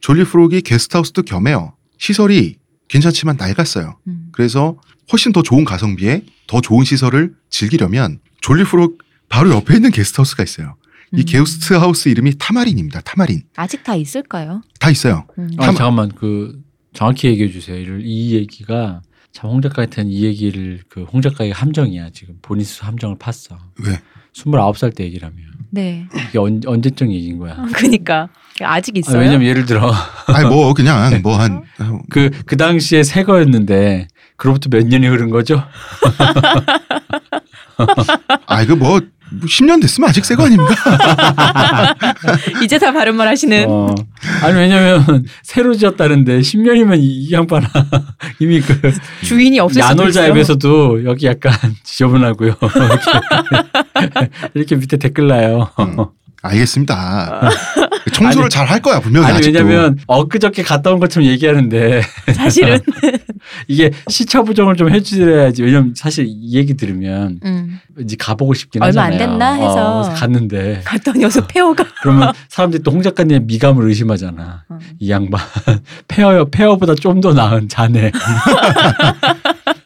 졸리프록이 게스트하우스도 겸해요. 시설이 괜찮지만 낡았어요. 음. 그래서 훨씬 더 좋은 가성비에 더 좋은 시설을 즐기려면 졸리프록 바로 옆에 있는 게스트하우스가 있어요. 이 음. 게스트 하우스 이름이 타마린입니다. 타마린. 아직 다 있을까요? 다 있어요. 음. 아, 잠깐만 그 정확히 얘기해 주세요. 이- 이 얘기가 참 홍 작가한테는 이 얘기를 그 홍 작가의 함정이야 지금 본인 스스로 함정을 팠어. 왜? 29살 때 얘기라며. 네. 이게 언, 언제적 얘기인 거야. 아, 그니까 아직 아, 있어요. 왜냐면 예를 들어 아니 뭐 그냥 뭐 한 그 그 당시에 새 거였는데 그로부터 몇 년이 흐른 거죠? 아 이거 뭐 10년 됐으면 아직 새거 아닙니까? 이제 다 바른 말 하시는. 어. 아니 왜냐면 새로 지었다는데 10년이면 이, 이 양반아 이미 그 주인이 없을 수도 있어. 야놀자 앱에서도 여기 약간 지저분하고요. 이렇게, 이렇게 밑에 댓글 나요. 음. 알겠습니다. 청소를 아니, 잘할 거야 분명히 아니 아직도. 왜냐면 엊그저께 갔다 온 것처럼 얘기하는데 사실은. 이게 시차 부정을 좀 해주셔야지. 왜냐면 사실 이 얘기 들으면 음. 이제 가보고 싶긴 얼마 안 하잖아요. 됐나 해서. 어, 갔는데 갔더니 여기서 폐허가. 그러면 사람들이 또 홍 작가님의 미감을 의심하잖아. 어. 이 양반 페어 페어보다 좀 더 나은 자네.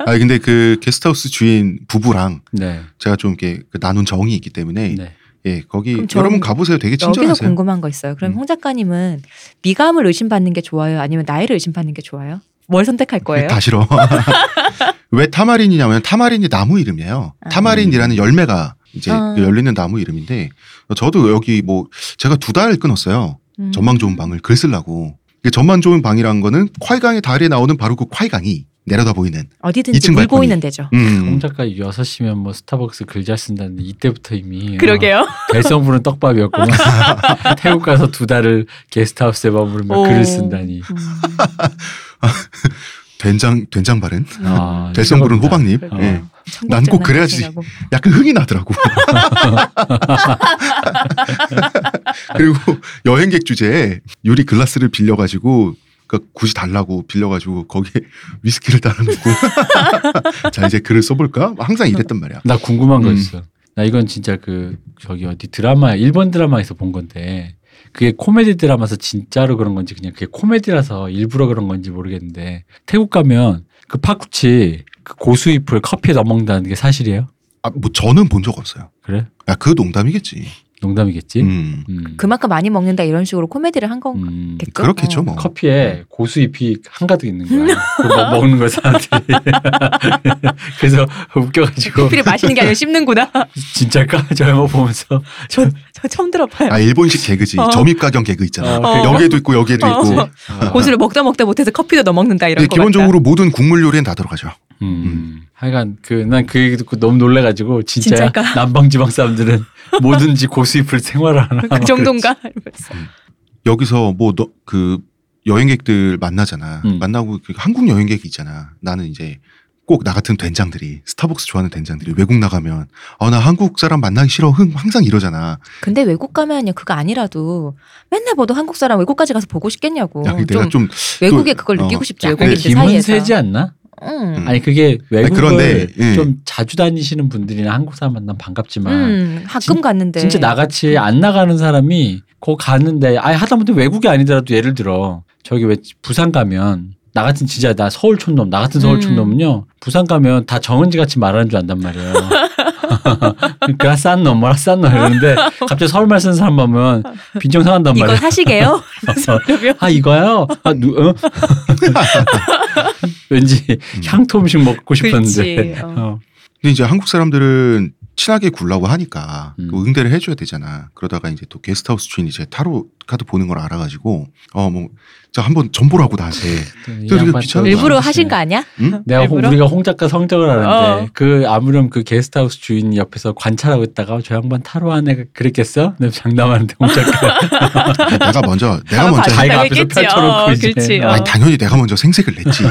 아 근데 그 게스트하우스 주인 부부랑 네. 제가 좀 이렇게 그 나눈 정이 있기 때문에 네. 예 거기 여러분 가보세요. 되게 여기서 친절하세요. 궁금한 거 있어요. 그럼 음. 홍 작가님은 미감을 의심받는 게 좋아요? 아니면 나이를 의심받는 게 좋아요? 뭘 선택할 거예요? 다 싫어. 왜 타마린이냐면 타마린이 나무 이름이에요. 아. 타마린이라는 열매가 이제 아. 그 열리는 나무 이름인데 저도 여기 뭐 제가 두 달 끊었어요. 음. 전망 좋은 방을 글 쓰려고. 전망 좋은 방이란 거는 콰이강의 다리에 나오는 바로 그 콰이강이 내려다 보이는. 어디든지 2층 물고. 있는 데죠. 음. 홍 작가 6시면 뭐 스타벅스 글 잘 쓴다는데 이때부터 이미 어, 그러게요. 개성 부른 떡밥이었구만. 태국 가서 두 달을 게스트하우스에 머무르며 오. 글을 쓴다니. 음. 된장 된장 바른 아, 대성 부른 최고입니다. 호박잎. 어. 예. 난꼭 그래야지. 청국장 약간 흥이 나더라고. 그리고 여행객 주제에 유리 글라스를 빌려가지고 그 굳이 달라고 빌려가지고 거기에 위스키를 따라놓고 자 이제 글을 써볼까? 항상 이랬단 말이야. 나 궁금한 거 음. 있어. 나 이건 진짜 그 저기 어디 드라마 일본 드라마에서 본 건데 그게 코미디 드라마서 진짜로 그런 건지 그냥 그게 코미디라서 일부러 그런 건지 모르겠는데 태국 가면 그 파쿠치 그 고수잎을 커피에 넣어 먹는다는 게 사실이에요? 아, 뭐 저는 본 적 없어요. 그래? 야, 그 농담이겠지. 농담이겠지. 음. 음. 그만큼 많이 먹는다 이런 식으로 코미디를 한 건. 음. 겠죠? 그렇겠죠 어. 뭐. 커피에 고수잎이 한가득 있는 거야. 그거 먹- 먹는 거 사람들이. 그래서 웃겨가지고 커피를 마시는 게 아니라 씹는구나. 진짜일까? 저 영화 보면서 저, 저 처음 들어봐요. 아 일본식 개그지. 어. 점입가경 개그 있잖아. 어. 여기에도 있고 여기에도 어. 있고. 아, 고수를 먹다 먹다 못해서 커피도 넣어 먹는다 이런 근데 거 기본적으로 모든 국물 요리엔 다 들어가죠. 음. 하여간 그난 그 얘기 듣고 너무 놀래가지고 진짜 진짜일까? 남방 지방 사람들은 뭐든지 고수잎을 생활하나 같다. 그 정도인가? 이러면서. 여기서 뭐 그 여행객들 만나잖아. 음. 만나고 그 한국 여행객 있잖아. 나는 이제 꼭 나 같은 된장들이 스타벅스 좋아하는 된장들이 외국 나가면 어나 한국 사람 만나기 싫어 흥 항상 이러잖아. 근데 외국 가면요 그거 아니라도 맨날 봐도 한국 사람 외국까지 가서 보고 싶겠냐고. 야, 내가 좀 좀 외국에 또- 그걸 어, 느끼고 싶지 외국인들 사이에서. 세지 않나? 응. 아니 그게 외국을 그런데, 예. 좀 자주 다니시는 분들이나 한국 사람 만나면 반갑지만 음, 가끔 진- 갔는데. 진짜 나같이 안 나가는 사람이 거기 갔는데 아예 하다못해 외국이 아니더라도 예를 들어 저기 왜 부산 가면 나 같은 진짜 나 서울 촌놈 나 같은 서울 음. 촌놈은요 부산 가면 다 정은지 같이 말하는 줄 안단 말이에요. 그냥 싼 놈, 뭐라 싼놈 이러는데 갑자기 서울말 쓰는 사람 보면 빈정 상한단 이거. 사시게요? 그러면 아 이거요? 아 누? 어? 왠지 향토 음식 먹고 싶었는데. 어. 어. 근데 이제 한국 사람들은 친하게 굴라고 하니까 음. 그 응대를 해줘야 되잖아. 그러다가 이제 또 게스트하우스 주인이 제 타로 카드 보는 걸 알아가지고 어뭐 자 한번 전보라고 또 일부러. 하신 거 아니야? 응? 내가 홍, 일부러? 우리가 홍 작가 성적을 하는데 어. 그 아무렴 그 게스트하우스 주인 옆에서 관찰하고 있다가 저 양반 타로 안에 그랬겠어? 내가 장담하는데 홍 작가 내가 먼저 내가 먼저 자기가 앞에서. 펼쳐놓고 어. 그렇지. 어. 어. 아니 당연히 내가 먼저 생색을 냈지.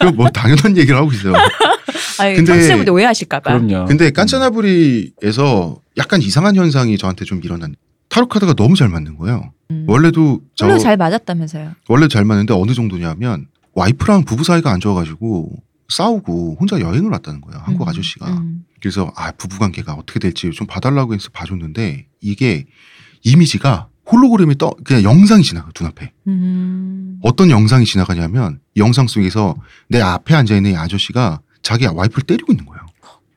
그뭐 당연한 얘기를 하고 있어요. 아니, 근데- 청취자분들 오해하실까봐. 그럼요. 근데 깐짜나부리에서 약간 이상한 현상이 저한테 좀 일어난. 타로 카드가 너무 잘 맞는 거예요. 음. 원래도 저 원래 잘 맞았다면서요. 원래 잘 맞는데 어느 정도냐면 와이프랑 부부 사이가 안 좋아가지고 싸우고 혼자 여행을 왔다는 거예요. 한국 음, 아저씨가. 음. 그래서 아 부부 관계가 어떻게 될지 좀 봐달라고 해서 봐줬는데 이게 이미지가 홀로그램이 떠 그냥 영상이 지나가 눈앞에. 음. 어떤 영상이 지나가냐면 이 영상 속에서 내 앞에 앉아 있는 이 아저씨가 자기 와이프를 때리고 있는 거예요.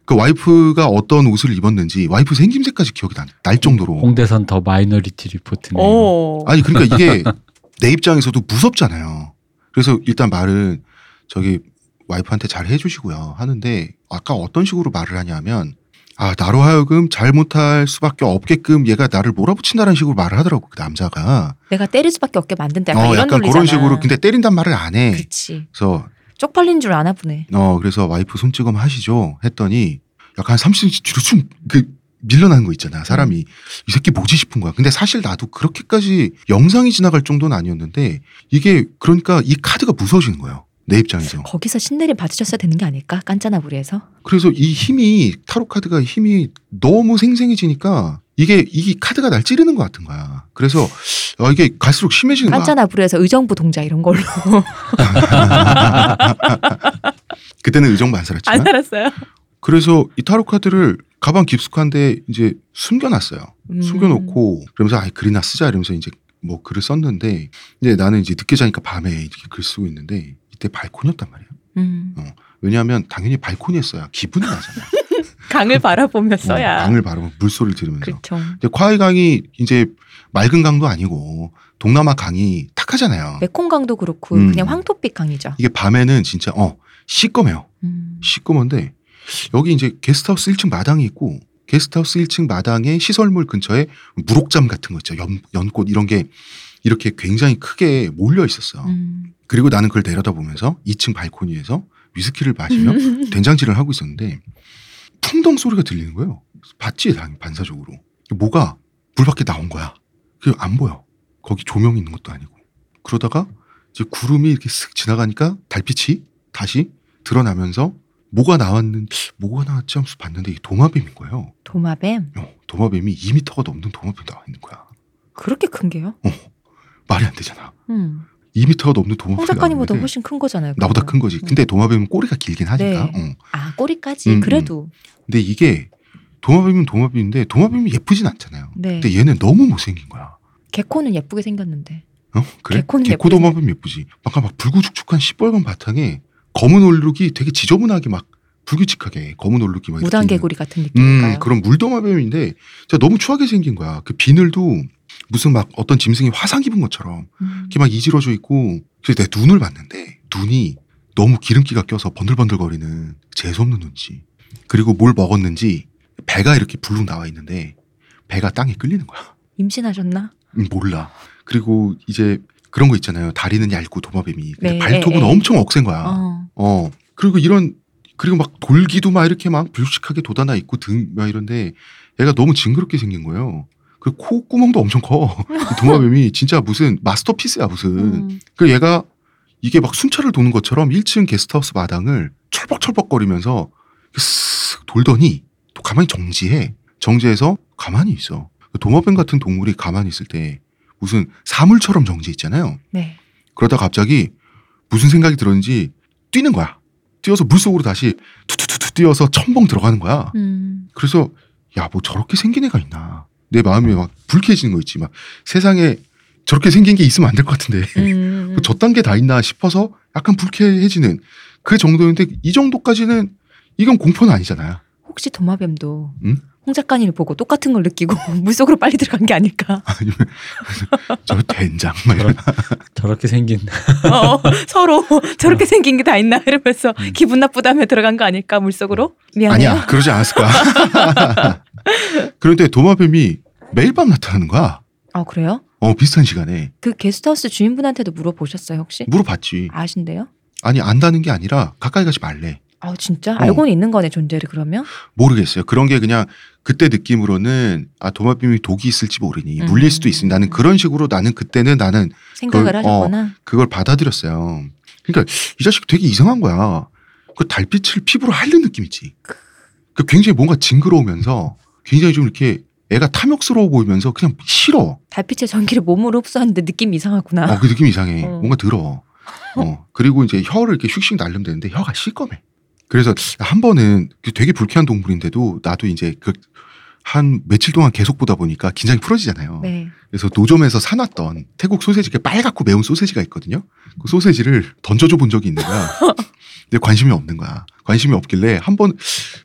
그 와이프가 어떤 옷을 입었는지 와이프 생김새까지 기억이 나- 날 정도로. 홍대선 The Minority Report네. 오. 아니 그러니까 이게 내 입장에서도 무섭잖아요. 그래서 일단 말은 저기 와이프한테 잘 해주시고요 하는데 아까 어떤 식으로 말을 하냐면 아 나로 하여금 잘못할 수밖에 없게끔 얘가 나를 몰아붙인다는 식으로 말을 하더라고 그 남자가. 내가 때릴 수밖에 없게 만든다. 약간 어 이런 약간 논리잖아. 그런 식으로 근데 때린단 말을 안 해. 그렇지. 그래서 쪽팔린 줄 아나 보네. 어 그래서 와이프 손찌검 하시죠 했더니 약간 30cm 뒤로 좀그 밀려나는 거 있잖아 사람이 이 새끼 뭐지 싶은 거야 근데 사실 나도 그렇게까지 영상이 지나갈 정도는 아니었는데 이게 그러니까 이 카드가 무서워지는 거예요 내 입장에서 거기서 신내림 받으셨어야 되는 게 아닐까? 깐짜나부리에서. 그래서 이 힘이 타로 카드가 힘이 너무 생생해지니까 이게 이 카드가 날 찌르는 것 같은 거야 그래서 어, 이게 갈수록 심해지는 거야 깐짜나부리에서 의정부 동자 이런 걸로 그때는 의정 만살았지만 안 살았어요. 그래서 이 타로 카드를 가방 깊숙한데 이제 숨겨놨어요. 음. 숨겨놓고 그러면서 아 글이나 쓰자 이러면서 이제 뭐 글을 썼는데 이제 나는 이제 늦게 자니까 밤에 이렇게 글 쓰고 있는데 이 때 발코니였단 말이에요. 음. 왜냐하면 당연히 발코니에 써야 기분이 나잖아요. 강을 바라보며 어, 써야. 강을 바라보면 물소리를 들으면서. 그렇죠. 근데 콰이 강이 이제 맑은 강도 아니고 동남아 강이 탁하잖아요. 메콩 강도 그렇고 음. 그냥 황토빛 강이죠. 이게 밤에는 진짜 어 시꺼매요. 음. 시꺼먼데 여기 이제 게스트하우스 1층 마당이 있고 게스트하우스 1층 마당에 시설물 근처에 무록잠 같은 거 있죠. 연, 연꽃 이런 게 이렇게 굉장히 크게 몰려 있었어. 음. 그리고 나는 그걸 내려다보면서 2층 발코니에서 위스키를 마시며 된장질을 하고 있었는데 풍덩 소리가 들리는 거예요. 봤지 당 반사적으로 뭐가 물 밖에 나온 거야. 그게 안 보여. 거기 조명이 있는 것도 아니고 그러다가 이제 구름이 이렇게 쓱 지나가니까 달빛이 다시 드러나면서 뭐가 나왔는 뭐가 나왔지 하면서 봤는데 이게 도마뱀인 거예요. 도마뱀 어, 도마뱀이 2미터가 넘는 도마뱀이 나와 있는 거야. 그렇게 큰 게요? 말이 안 되잖아. 음. 2미터가 넘는 도마뱀이 홍 작가님보다 훨씬 큰 거잖아요. 나보다. 큰 거지. 근데 도마뱀은 꼬리가 길긴 하니까. 네. 어. 아 꼬리까지 음, 그래도 근데 이게 도마뱀은 도마뱀인데 도마뱀이 예쁘진 않잖아요. 네. 근데 얘는 너무 못생긴 거야. 개코는 예쁘게 생겼는데 어? 그래? 개코는 개코. 도마뱀 예쁘지. 아까 막 불구죽죽한 시뻘건 바탕에 검은 얼룩이 되게 지저분하게 막 불규칙하게 검은 얼룩이 막 이렇게 무단 있는 개구리 같은 느낌일까요? 음, 그런 물도마뱀인데 진짜 너무 추하게 생긴 거야. 그 비늘도 무슨 막 어떤 짐승이 화상 입은 것처럼 음. 이렇게 막 이지러져 있고 그래서 내 눈을 봤는데 눈이 너무 기름기가 껴서 번들번들거리는 재수없는 눈치. 그리고 뭘 먹었는지 배가 이렇게 불룩 나와 있는데 배가 땅에 끌리는 거야. 임신하셨나? 음, 몰라. 그리고 이제 그런 거 있잖아요. 다리는 얇고 도마뱀이. 근데 네, 발톱은 에, 에. 엄청 억센 거야. 어. 어. 그리고 이런 그리고 막 돌기도 막 이렇게 막 불식하게 돋아나 있고 등 막 이런데 얘가 너무 징그럽게 생긴 거예요. 그 코 구멍도 엄청 커. 이 도마뱀이 진짜 무슨 마스터피스야 무슨. 음. 그 얘가 이게 막 순찰을 도는 것처럼 1층 게스트하우스 마당을 철벅철벅거리면서 쓱 돌더니 또 가만히 정지해. 정지해서 가만히 있어. 그 도마뱀 같은 동물이 가만히 있을 때 무슨 사물처럼 정지 있잖아요. 네. 그러다 갑자기 무슨 생각이 들었는지 뛰는 거야. 뛰어서 물속으로 다시 투투투투 뛰어서 첨벙 들어가는 거야. 음. 그래서 야 뭐 저렇게 생긴 애가 있나. 내 마음이 막 불쾌해지는 거 있지. 막 세상에 저렇게 생긴 게 있으면 안 될 것 같은데 음. 그 저딴 게다 있나 싶어서 약간 불쾌해지는 그 정도인데 이 정도까지는 이건 공포는 아니잖아요. 혹시 도마뱀도 응? 홍 작가님을 보고 똑같은 걸 느끼고 물속으로 빨리 들어간 게 아닐까? 아니면 저 된장 막 이런 저렇게 생긴 어, 서로 저렇게 생긴 게 다 있나 이러면서 음. 기분 나쁘다며 들어간 거 아닐까 물속으로? 미안해요. 아니야 그러지 않았을 거야. 그런데 도마뱀이 매일 밤 나타나는 거야. 아 그래요? 어 비슷한 시간에 그 게스트하우스 주인분한테도 물어보셨어요 혹시? 물어봤지. 아신대요? 아니 안다는 게 아니라 가까이 가지 말래. 아 진짜 어. 알고는 있는 거네 존재를 그러면? 모르겠어요. 그런 게 그냥 그때 느낌으로는 아 도마뱀이 독이 있을지 모르니 음. 물릴 수도 있으니 나는 그런 식으로 나는 그때는 나는 생각을 그걸, 하셨구나. 그걸 받아들였어요. 그러니까 이 자식 되게 이상한 거야. 그 달빛을 피부로 핥는 느낌 있지. 그 굉장히 뭔가 징그러우면서 굉장히 좀 이렇게 애가 탐욕스러워 보이면서 그냥 싫어. 달빛의 전기를 몸으로 흡수하는데 느낌이 이상하구나. 어, 그 느낌 이상해. 어. 뭔가 더러워. 어. 그리고 이제 혀를 이렇게 휙휙 날리면 되는데 혀가 시꺼매. 그래서 한 번은 그 되게 불쾌한 동물인데도 나도 이제 그 한 며칠 동안 계속 보다 보니까 긴장이 풀어지잖아요. 네. 그래서 노점에서 사놨던 태국 소세지, 그 빨갛고 매운 소세지가 있거든요. 그 소세지를 던져줘 본 적이 있는 거야. 근데 관심이 없는 거야. 관심이 없길래 한 번,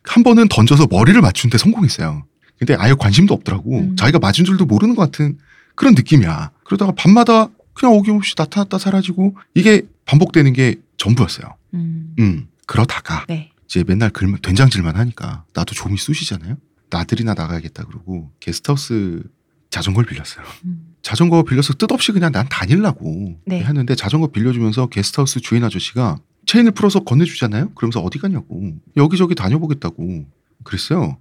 한 번은 던져서 머리를 맞추는데 성공했어요. 근데 아예 관심도 없더라고. 음. 자기가 맞은 줄도 모르는 것 같은 그런 느낌이야. 그러다가 밤마다 그냥 어김없이 나타났다 사라지고 이게 반복되는 게 전부였어요. 음. 음. 그러다가 네. 이제 맨날 글만, 된장질만 하니까 나도 좀이 쑤시잖아요. 나들이나 나가야겠다 그러고 게스트하우스 자전거를 빌렸어요. 음. 자전거 빌려서 뜻없이 그냥 난 다닐라고 네. 하는데 자전거 빌려주면서 게스트하우스 주인 아저씨가 체인을 풀어서 건네주잖아요. 그러면서 어디 가냐고 여기저기 다녀보겠다고 그랬어요.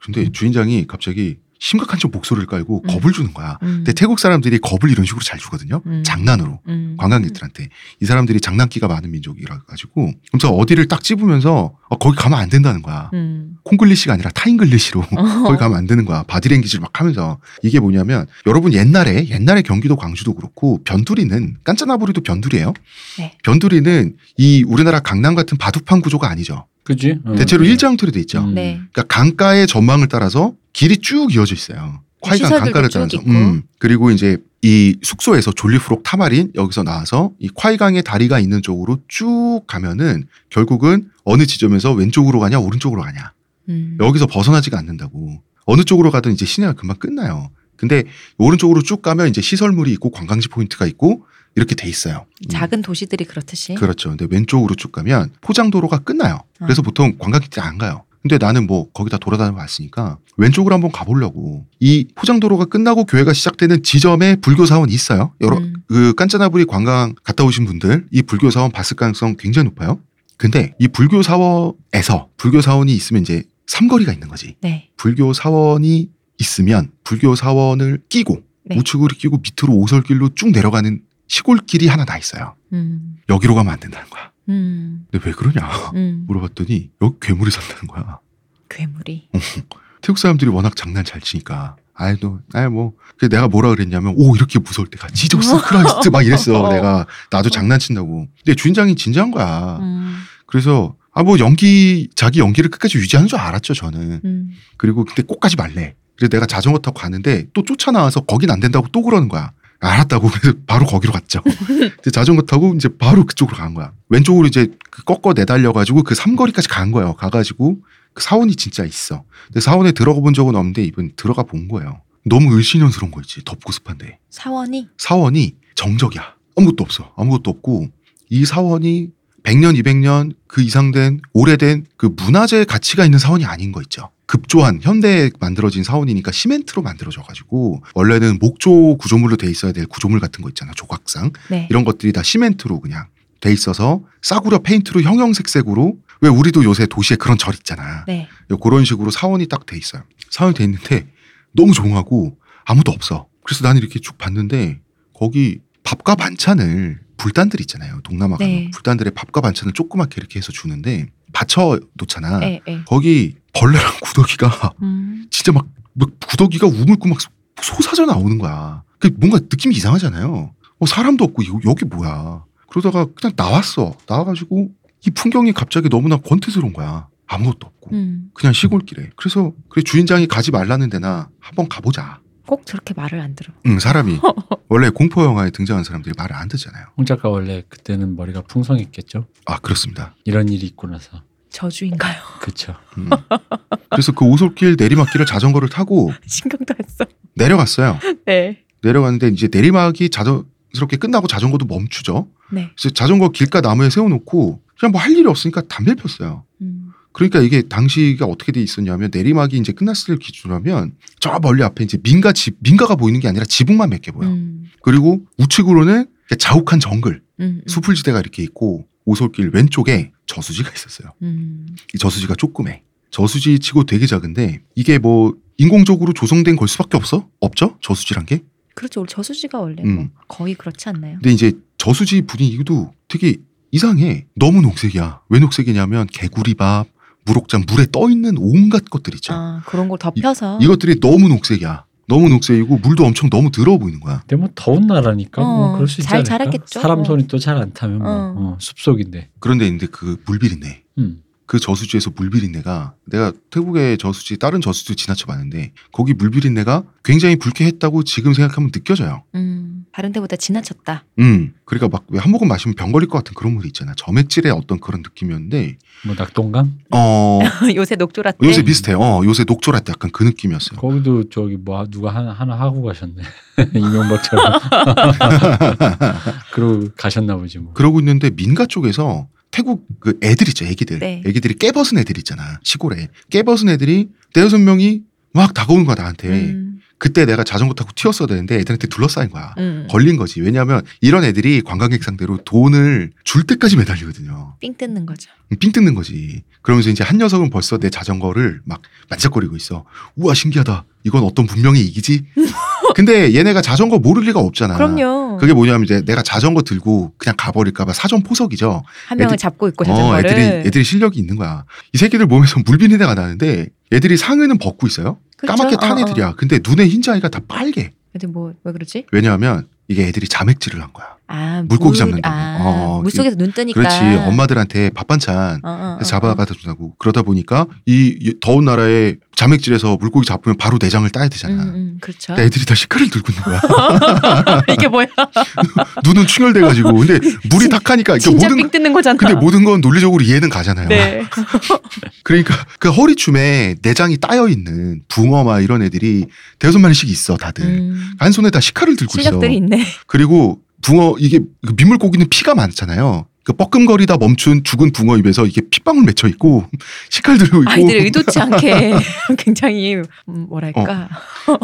근데 주인장이 갑자기 심각한 척 목소리를 깔고 음. 겁을 주는 거야. 음. 근데 태국 사람들이 겁을 이런 식으로 잘 주거든요. 음. 장난으로 음. 관광객들한테 이 사람들이 장난기가 많은 민족이라 가지고 그래서 어디를 딱 찝으면서 어, 거기 가면 안 된다는 거야. 음. 콩글리시가 아니라 Thainglish로 어. 거기 가면 안 되는 거야. 바디랭귀지를 막 하면서 이게 뭐냐면 여러분 옛날에 옛날에 경기도 광주도 그렇고 변두리는 깐짜나부리도 변두리예요. 네. 변두리는 이 우리나라 강남 같은 바둑판 구조가 아니죠. 그지? 어. 대체로 일장투리 돼 있죠. 음. 네. 그러니까 강가의 전망을 따라서 길이 쭉 이어져 있어요. 시설들도 강가를 쭉 따라서. 음. 그리고 이제 이 숙소에서 졸리프록 타마린 여기서 나와서 이 콰이강의 다리가 있는 쪽으로 쭉 가면은 결국은 어느 지점에서 왼쪽으로 가냐 오른쪽으로 가냐 음. 여기서 벗어나지가 않는다고. 어느 쪽으로 가든 이제 시내가 금방 끝나요. 근데 오른쪽으로 쭉 가면 이제 시설물이 있고 관광지 포인트가 있고 이렇게 돼 있어요. 음. 작은 도시들이 그렇듯이. 그렇죠. 근데 왼쪽으로 쭉 가면 포장도로가 끝나요. 그래서 어. 보통 관광객들이 안 가요. 근데 나는 뭐 거기 다 돌아다녀 봤으니까 왼쪽으로 한번 가보려고. 이 포장도로가 끝나고 교회가 시작되는 지점에 불교 사원이 있어요. 여러 음. 그 깐짜나부리 관광 갔다 오신 분들 이 불교 사원 봤을 가능성 굉장히 높아요. 근데 이 불교 사원에서 불교 사원이 있으면 이제 삼거리가 있는 거지. 네. 불교 사원이 있으면 불교 사원을 끼고 네. 우측으로 끼고 밑으로 오솔길로 쭉 내려가는 시골길이 하나 나 있어요. 음. 여기로 가면 안 된다는 거야. 음. 근데 왜 그러냐 음. 물어봤더니 여기 괴물이 산다는 거야. 괴물이. 태국 사람들이 워낙 장난 잘 치니까 아이도 아이 뭐 그래서 내가 뭐라 그랬냐면 오 이렇게 무서울 때가 Jesus Christ 막 이랬어 어. 내가 나도 장난친다고 근데 주인장이 진지한 거야 음. 그래서 아 뭐 연기 자기 연기를 끝까지 유지하는 줄 알았죠 저는 음. 그리고 그때 꼭 가지 말래. 그래서 내가 자전거 타고 가는데 또 쫓아 나와서 거긴 안 된다고 또 그러는 거야. 알았다고 그래서 바로 거기로 갔죠. 자전거 타고 이제 바로 그쪽으로 간 거야. 왼쪽으로 이제 그 꺾어 내달려 가지고 그 삼거리까지 간 거예요. 가가지고 그 사원이 진짜 있어. 근데 사원에 들어가 본 적은 없는데 이번 들어가 본 거예요. 너무 을씨년스러운 거 있지. 덥고 습한데. 사원이 사원이 정적이야. 아무것도 없어. 아무것도 없고 이 사원이 100년, 200년 그 이상 된 오래된 그 문화재 가치가 있는 사원이 아닌 거 있죠. 급조한 현대에 만들어진 사원이니까 시멘트로 만들어져 가지고 원래는 목조 구조물로 돼 있어야 될 구조물 같은 거 있잖아. 조각상. 네. 이런 것들이 다 시멘트로 그냥 돼 있어서 싸구려 페인트로 형형색색으로 왜 우리도 요새 도시에 그런 절 있잖아. 네. 그런 식으로 사원이 딱 돼 있어요. 사원이 돼 있는데 너무 조용하고 아무도 없어. 그래서 나는 이렇게 쭉 봤는데 거기 밥과 반찬을 불단들 있잖아요. 동남아 가면 네. 불단들의 밥과 반찬을 조그맣게 이렇게 해서 주는데 받쳐 놓잖아. 네. 네. 거기 벌레랑 구더기가 음. 진짜 막, 막 구더기가 우물구막 솟- 솟아져 나오는 거야. 그 뭔가 느낌이 이상하잖아요. 어, 사람도 없고 여, 여기 뭐야. 그러다가 그냥 나왔어. 나와가지고 이 풍경이 갑자기 너무나 권태스러운 거야. 아무것도 없고 음. 그냥 시골길에. 그래서 그래 주인장이 가지 말라는 데나 한번 가보자. 꼭 저렇게 말을 안 들어. 응 사람이 원래 공포 영화에 등장한 사람들이 말을 안 듣잖아요. 홍 작가 원래 그때는 머리가 풍성했겠죠. 아 그렇습니다. 이런 일이 있고 나서 저주인가요? 그쵸. 음. 그래서 그 오솔길 내리막길을 자전거를 타고 신경도 안 써. 내려갔어요. 네. 내려갔는데 이제 내리막이 자연스럽게 끝나고 자전거도 멈추죠. 네. 그래서 자전거 길가 나무에 세워놓고 그냥 뭐 할 일이 없으니까 담배를 폈어요. 음. 그러니까 이게 당시가 어떻게 돼 있었냐면 내리막이 이제 끝났을 때 기준으로 하면 저 멀리 앞에 이제 민가 집 민가가 보이는 게 아니라 지붕만 몇 개 보여. 음. 그리고 우측으로는 자욱한 정글 음. 음. 수풀지대가 이렇게 있고 오솔길 왼쪽에 저수지가 있었어요. 음. 이 저수지가 조그매. 저수지 치고 되게 작은데 이게 뭐 인공적으로 조성된 걸 수밖에 없어? 없죠? 저수지란 게? 그렇죠. 저수지가 원래 음. 뭐 거의 그렇지 않나요? 근데 이제 저수지 분위기도 되게 이상해. 너무 녹색이야. 왜 녹색이냐면 개구리밥, 무록장 물에 떠 있는 온갖 것들 있죠. 아 그런 걸 덮여서. 이 것들이 너무 녹색이야. 너무 녹색이고 물도 엄청 너무 더러워 보이는 거야. 근데 뭐 더운 나라니까 뭐 어, 그럴 수 있지 잘 않을까? 자랐겠죠. 사람 어. 손이 또 잘 안 타면 뭐 어. 어, 숲속인데. 그런데 있는데 그 물비린내. 음. 그 저수지에서 물비린내가 내가 태국의 저수지 다른 저수지 지나쳐 봤는데 거기 물비린내가 굉장히 불쾌했다고 지금 생각하면 느껴져요. 음. 다른 데보다 지나쳤다. 음. 그러니까 막 왜 한 모금 마시면 병 걸릴 것 같은 그런 물이 있잖아. 점액질의 어떤 그런 느낌이었는데 뭐 낙동강? 어 요새 녹조라 때. 요새 비슷해. 어 요새 녹조라 때 약간 그 느낌이었어요. 거기도 저기 뭐 누가 하나 하나 하고 가셨네. 이명박처럼. 그러고 가셨나 보지 뭐. 그러고 있는데 민가 쪽에서 태국 그 애들 있죠, 애기들. 네. 애기들이 깨벗은 애들 있잖아, 시골에. 깨벗은 애들이 대여섯 명이 막 다가오는 거야, 나한테. 음. 그때 내가 자전거 타고 튀었어야 되는데 애들한테 둘러싸인 거야. 음. 걸린 거지. 왜냐하면 이런 애들이 관광객 상대로 돈을 줄 때까지 매달리거든요. 삥 뜯는 거죠. 삥 뜯는 거지. 그러면서 이제 한 녀석은 벌써 내 자전거를 막 만작거리고 있어. 우와, 신기하다. 이건 어떤 분명히 이기지? 근데 얘네가 자전거 모를 리가 없잖아. 그럼요. 그게 뭐냐면 이제 내가 자전거 들고 그냥 가버릴까봐 사전 포석이죠. 한 명을 애들- 잡고 있고 어, 자전거를. 애들이 애들이 실력이 있는 거야. 이 새끼들 몸에서 물비린내가 나는데 애들이 상의는 벗고 있어요. 그렇죠? 까맣게 탄 어, 어. 애들이야. 근데 눈에 흰자위가 다 빨개. 애들 뭐 왜 그러지? 왜냐하면 이게 애들이 자맥질을 한 거야. 아 물고기 물- 잡는다고. 아, 어, 물 속에서 눈 뜨니까. 그렇지. 엄마들한테 밥 반찬 어, 어, 어, 잡아받아 준다고. 그러다 보니까 이, 이 더운 나라에 자맥질에서 물고기 잡으면 바로 내장을 따야 음, 되잖아. 음, 그렇죠. 근데 애들이 다 시카를 들고 있는 거야. 이게 뭐야? 눈은 충혈돼가지고. 근데 물이 진- 탁하니까 그러니까 진짜 모든 삥 뜯는 거잖아. 근데 모든 건 논리적으로 이해는 가잖아요. 네. 그러니까 그 허리춤에 내장이 따여 있는 붕어 막 이런 애들이 대여섯 마리씩 있어 다들 음, 한 손에 다 식칼을 들고 실력들이 있어. 있네. 그리고 붕어 이게 그 민물고기는 피가 많잖아요. 그 뻐끔거리다 멈춘 죽은 붕어 입에서 이게 핏방울 맺혀 있고 식칼 들고 있고 아이들 의도치 않게 굉장히 음, 뭐랄까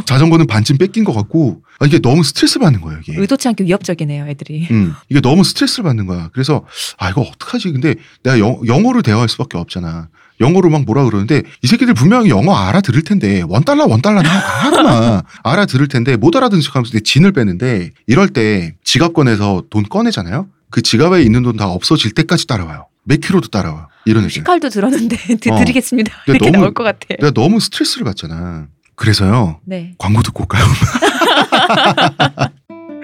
자전거는 반쯤 뺏긴 것 같고 아, 이게 너무 스트레스 받는 거예요 이게. 의도치 않게 위협적이네요 애들이. 음, 이게 너무 스트레스를 받는 거야. 그래서 아 이거 어떡하지? 근데 내가 영, 영어로 대화할 수밖에 없잖아. 영어로 막 뭐라 그러는데 이 새끼들 분명히 영어 알아들을 텐데 원달러 원달러 나 하구나 알아들을 텐데 못 알아듣는 척하면서 내 진을 빼는데 이럴 때 지갑 꺼내서 돈 꺼내잖아요. 그 지갑에 있는 돈 다 없어질 때까지 따라와요. 몇 킬로도 따라와요. 이런 애들. 시칼도 들었는데 드, 어. 드리겠습니다. 이렇게 너무- 나올 것 같아. 내가 너무 스트레스를 받잖아. 그래서요 네. 광고 듣고 올까요?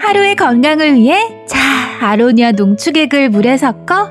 하루의 건강을 위해 자 아로니아 농축액을 물에 섞어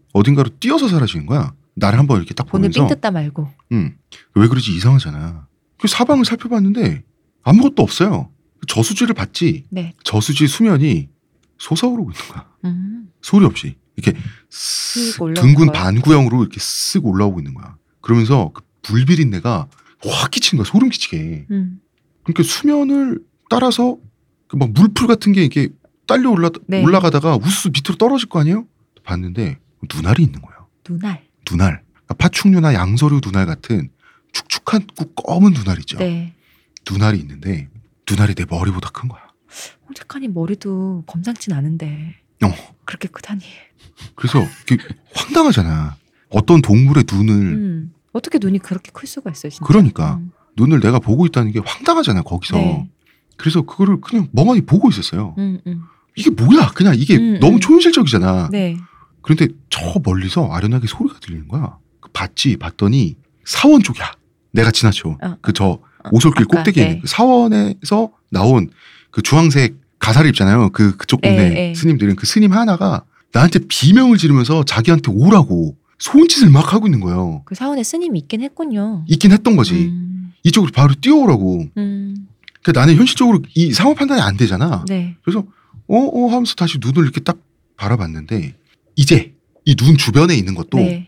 어딘가로 뛰어서 사라지는 거야. 나를 한번 이렇게 딱 보면서 삥 뜯다 말고 음, 왜 그러지 이상하잖아. 그 사방을 살펴봤는데 아무것도 없어요. 저수지를 봤지. 네. 저수지 수면이 솟아오르고 있는 거야. 음. 소리 없이 이렇게 둥근? 반구형으로 이렇게 쓱 올라오고 있는 거야. 그러면서 그 불비린내가 확 끼치는 거야. 소름 끼치게. 음. 그러니까 수면을 따라서 그 막 물풀 같은 게 이렇게 딸려 올라 네. 올라가다가 우수 밑으로 떨어질 거 아니에요? 봤는데 눈알이 있는 거예요. 눈알. 눈알. 그러니까 파충류나 양서류 눈알 같은 축축한 꾸 검은 눈알 있죠. 네. 눈알이 있는데 눈알이 내 머리보다 큰 거야. 홍 작가님 머리도 범상치 않은데 어. 그렇게 크다니. 그래서 황당하잖아. 어떤 동물의 눈을 음. 어떻게 눈이 그렇게 클 수가 있어요, 진짜. 그러니까. 음. 눈을 내가 보고 있다는 게 황당하잖아 거기서. 네. 그래서 그거를 그냥 멍하니 보고 있었어요. 음, 음. 이게 뭐야? 그냥 이게 음, 너무 음. 초현실적이잖아. 네. 그런데 저 멀리서 아련하게 소리가 들리는 거야. 그 봤지 봤더니 사원 쪽이야. 내가 지나쳐. 어, 그저 어, 오솔길 아까, 꼭대기에 있는 네. 그 사원에서 나온 그 주황색 가사를 입잖아요. 그 그쪽 동네 네, 네. 스님들은 그 스님 하나가 나한테 비명을 지르면서 자기한테 오라고 손짓을 막 하고 있는 거예요. 그 사원에 스님이 있긴 했군요. 있긴 했던 거지. 음. 이쪽으로 바로 뛰어오라고. 음. 근데 나는 현실적으로 이 상황 판단이 안 되잖아. 네. 그래서 어어 하면서 다시 눈을 이렇게 딱 바라봤는데 이제 이 눈 주변에 있는 것도 네.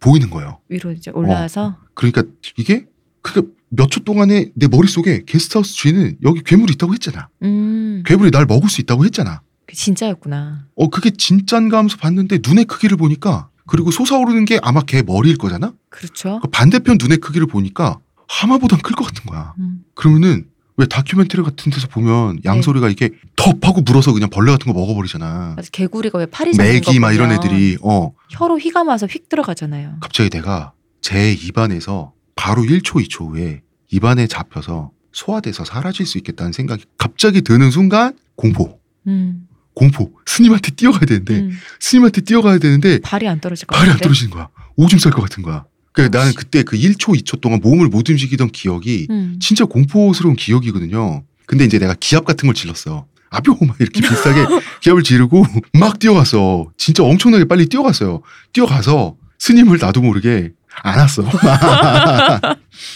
보이는 거예요. 위로 이제 올라와서 그러니까 이게 그러니까 몇 초 동안에 내 머릿속에 게스트하우스 주인은 여기 괴물이 있다고 했잖아. 음. 괴물이 날 먹을 수 있다고 했잖아. 그 진짜였구나. 어 그게 진짠가 하면서 봤는데 눈의 크기를 보니까 그리고 솟아오르는 게 아마 걔 머리일 거잖아. 그렇죠. 그 반대편 눈의 크기를 보니까 하마보단 클 것 같은 거야. 음. 그러면은 왜 다큐멘터리 같은 데서 보면 양소리가 이게 텁 하고 물어서 그냥 벌레 같은 거 먹어버리잖아. 맞아. 개구리가 왜 팔이 작은 메기 막 이런 애들이 어 혀로 휘감아서 휙 들어가잖아요. 갑자기 내가 제 입안에서 바로 1초 2초 후에 입안에 잡혀서 소화돼서 사라질 수 있겠다는 생각이 갑자기 드는 순간 공포 음. 공포 스님한테 뛰어가야 되는데 음. 스님한테 뛰어가야 되는데 발이 안 떨어질 것 발이 안. 떨어지는 거야 오줌 쌀 것 같은 거야 그러니까 나는 그때 그 1초 2초 동안 몸을 못 움직이던 기억이 음. 진짜 공포스러운 기억이거든요 근데 이제 내가 기합 같은 걸 질렀어 아뇨 막 이렇게 비슷하게 기합을 지르고 막 뛰어갔어 진짜 엄청나게 빨리 뛰어갔어요 뛰어가서 스님을 나도 모르게 안았어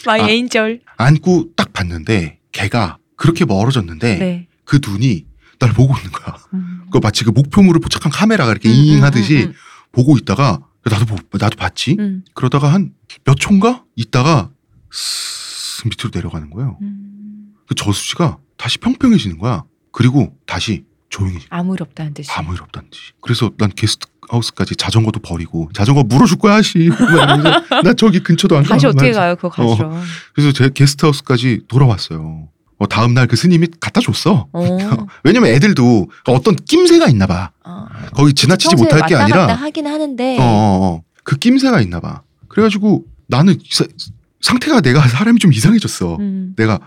my 아. angel. 안고 딱 봤는데 걔가 그렇게 멀어졌는데 네. 그 눈이 날 보고 있는 거야. 음. 그 마치 그 목표물을 포착한 카메라가 이렇게 음, 잉 음, 하듯이 음, 보고 있다가 나도 보- 나도 봤지. 음. 그러다가 한 몇 초인가 있다가 쓱 밑으로 내려가는 거예요. 음. 그 저수지가 다시 평평해지는 거야. 그리고 다시 조용해지. 아무 일 없다는 뜻이. 아무 일 없다는 듯이. 그래서 난 게스트 하우스까지 자전거도 버리고 자전거 물어줄 거야 씨. 나 저기 근처도 안 가. 다시 어떻게 막 가요? 그거 가시러. 그래서 제 게스트 하우스까지 돌아왔어요. 어, 다음 날 그 스님이 갖다 줬어. 어. 왜냐면 애들도 어떤 낌새가 있나 봐. 어. 거기 지나치지 못할 게 아니라 하긴 하는데 어, 어, 어. 그 낌새가 있나 봐. 그래가지고 나는 사- 상태가 내가 사람이 좀 이상해졌어. 음. 내가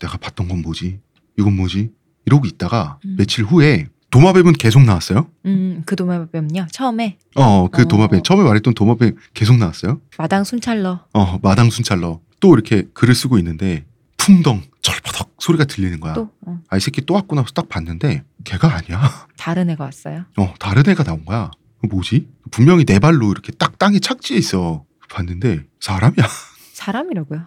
내가 봤던 건 뭐지? 이건 뭐지? 이러고 있다가 음. 며칠 후에 도마뱀은 계속 나왔어요. 음, 그 도마뱀요. 처음에 어, 그 어. 도마뱀 처음에 말했던 도마뱀 계속 나왔어요. 마당 순찰러. 어, 마당 순찰러 또 이렇게 글을 쓰고 있는데 풍덩 철퍼덕 소리가 들리는 거야. 또 어, 아, 이 새끼 또 왔구나 해서 딱 봤는데 걔가 아니야. 다른 애가 왔어요. 어, 다른 애가 나온 거야. 뭐지? 분명히 네 발로 이렇게 딱 땅에 착지해 있어. 봤는데 사람이야. 사람이라고요.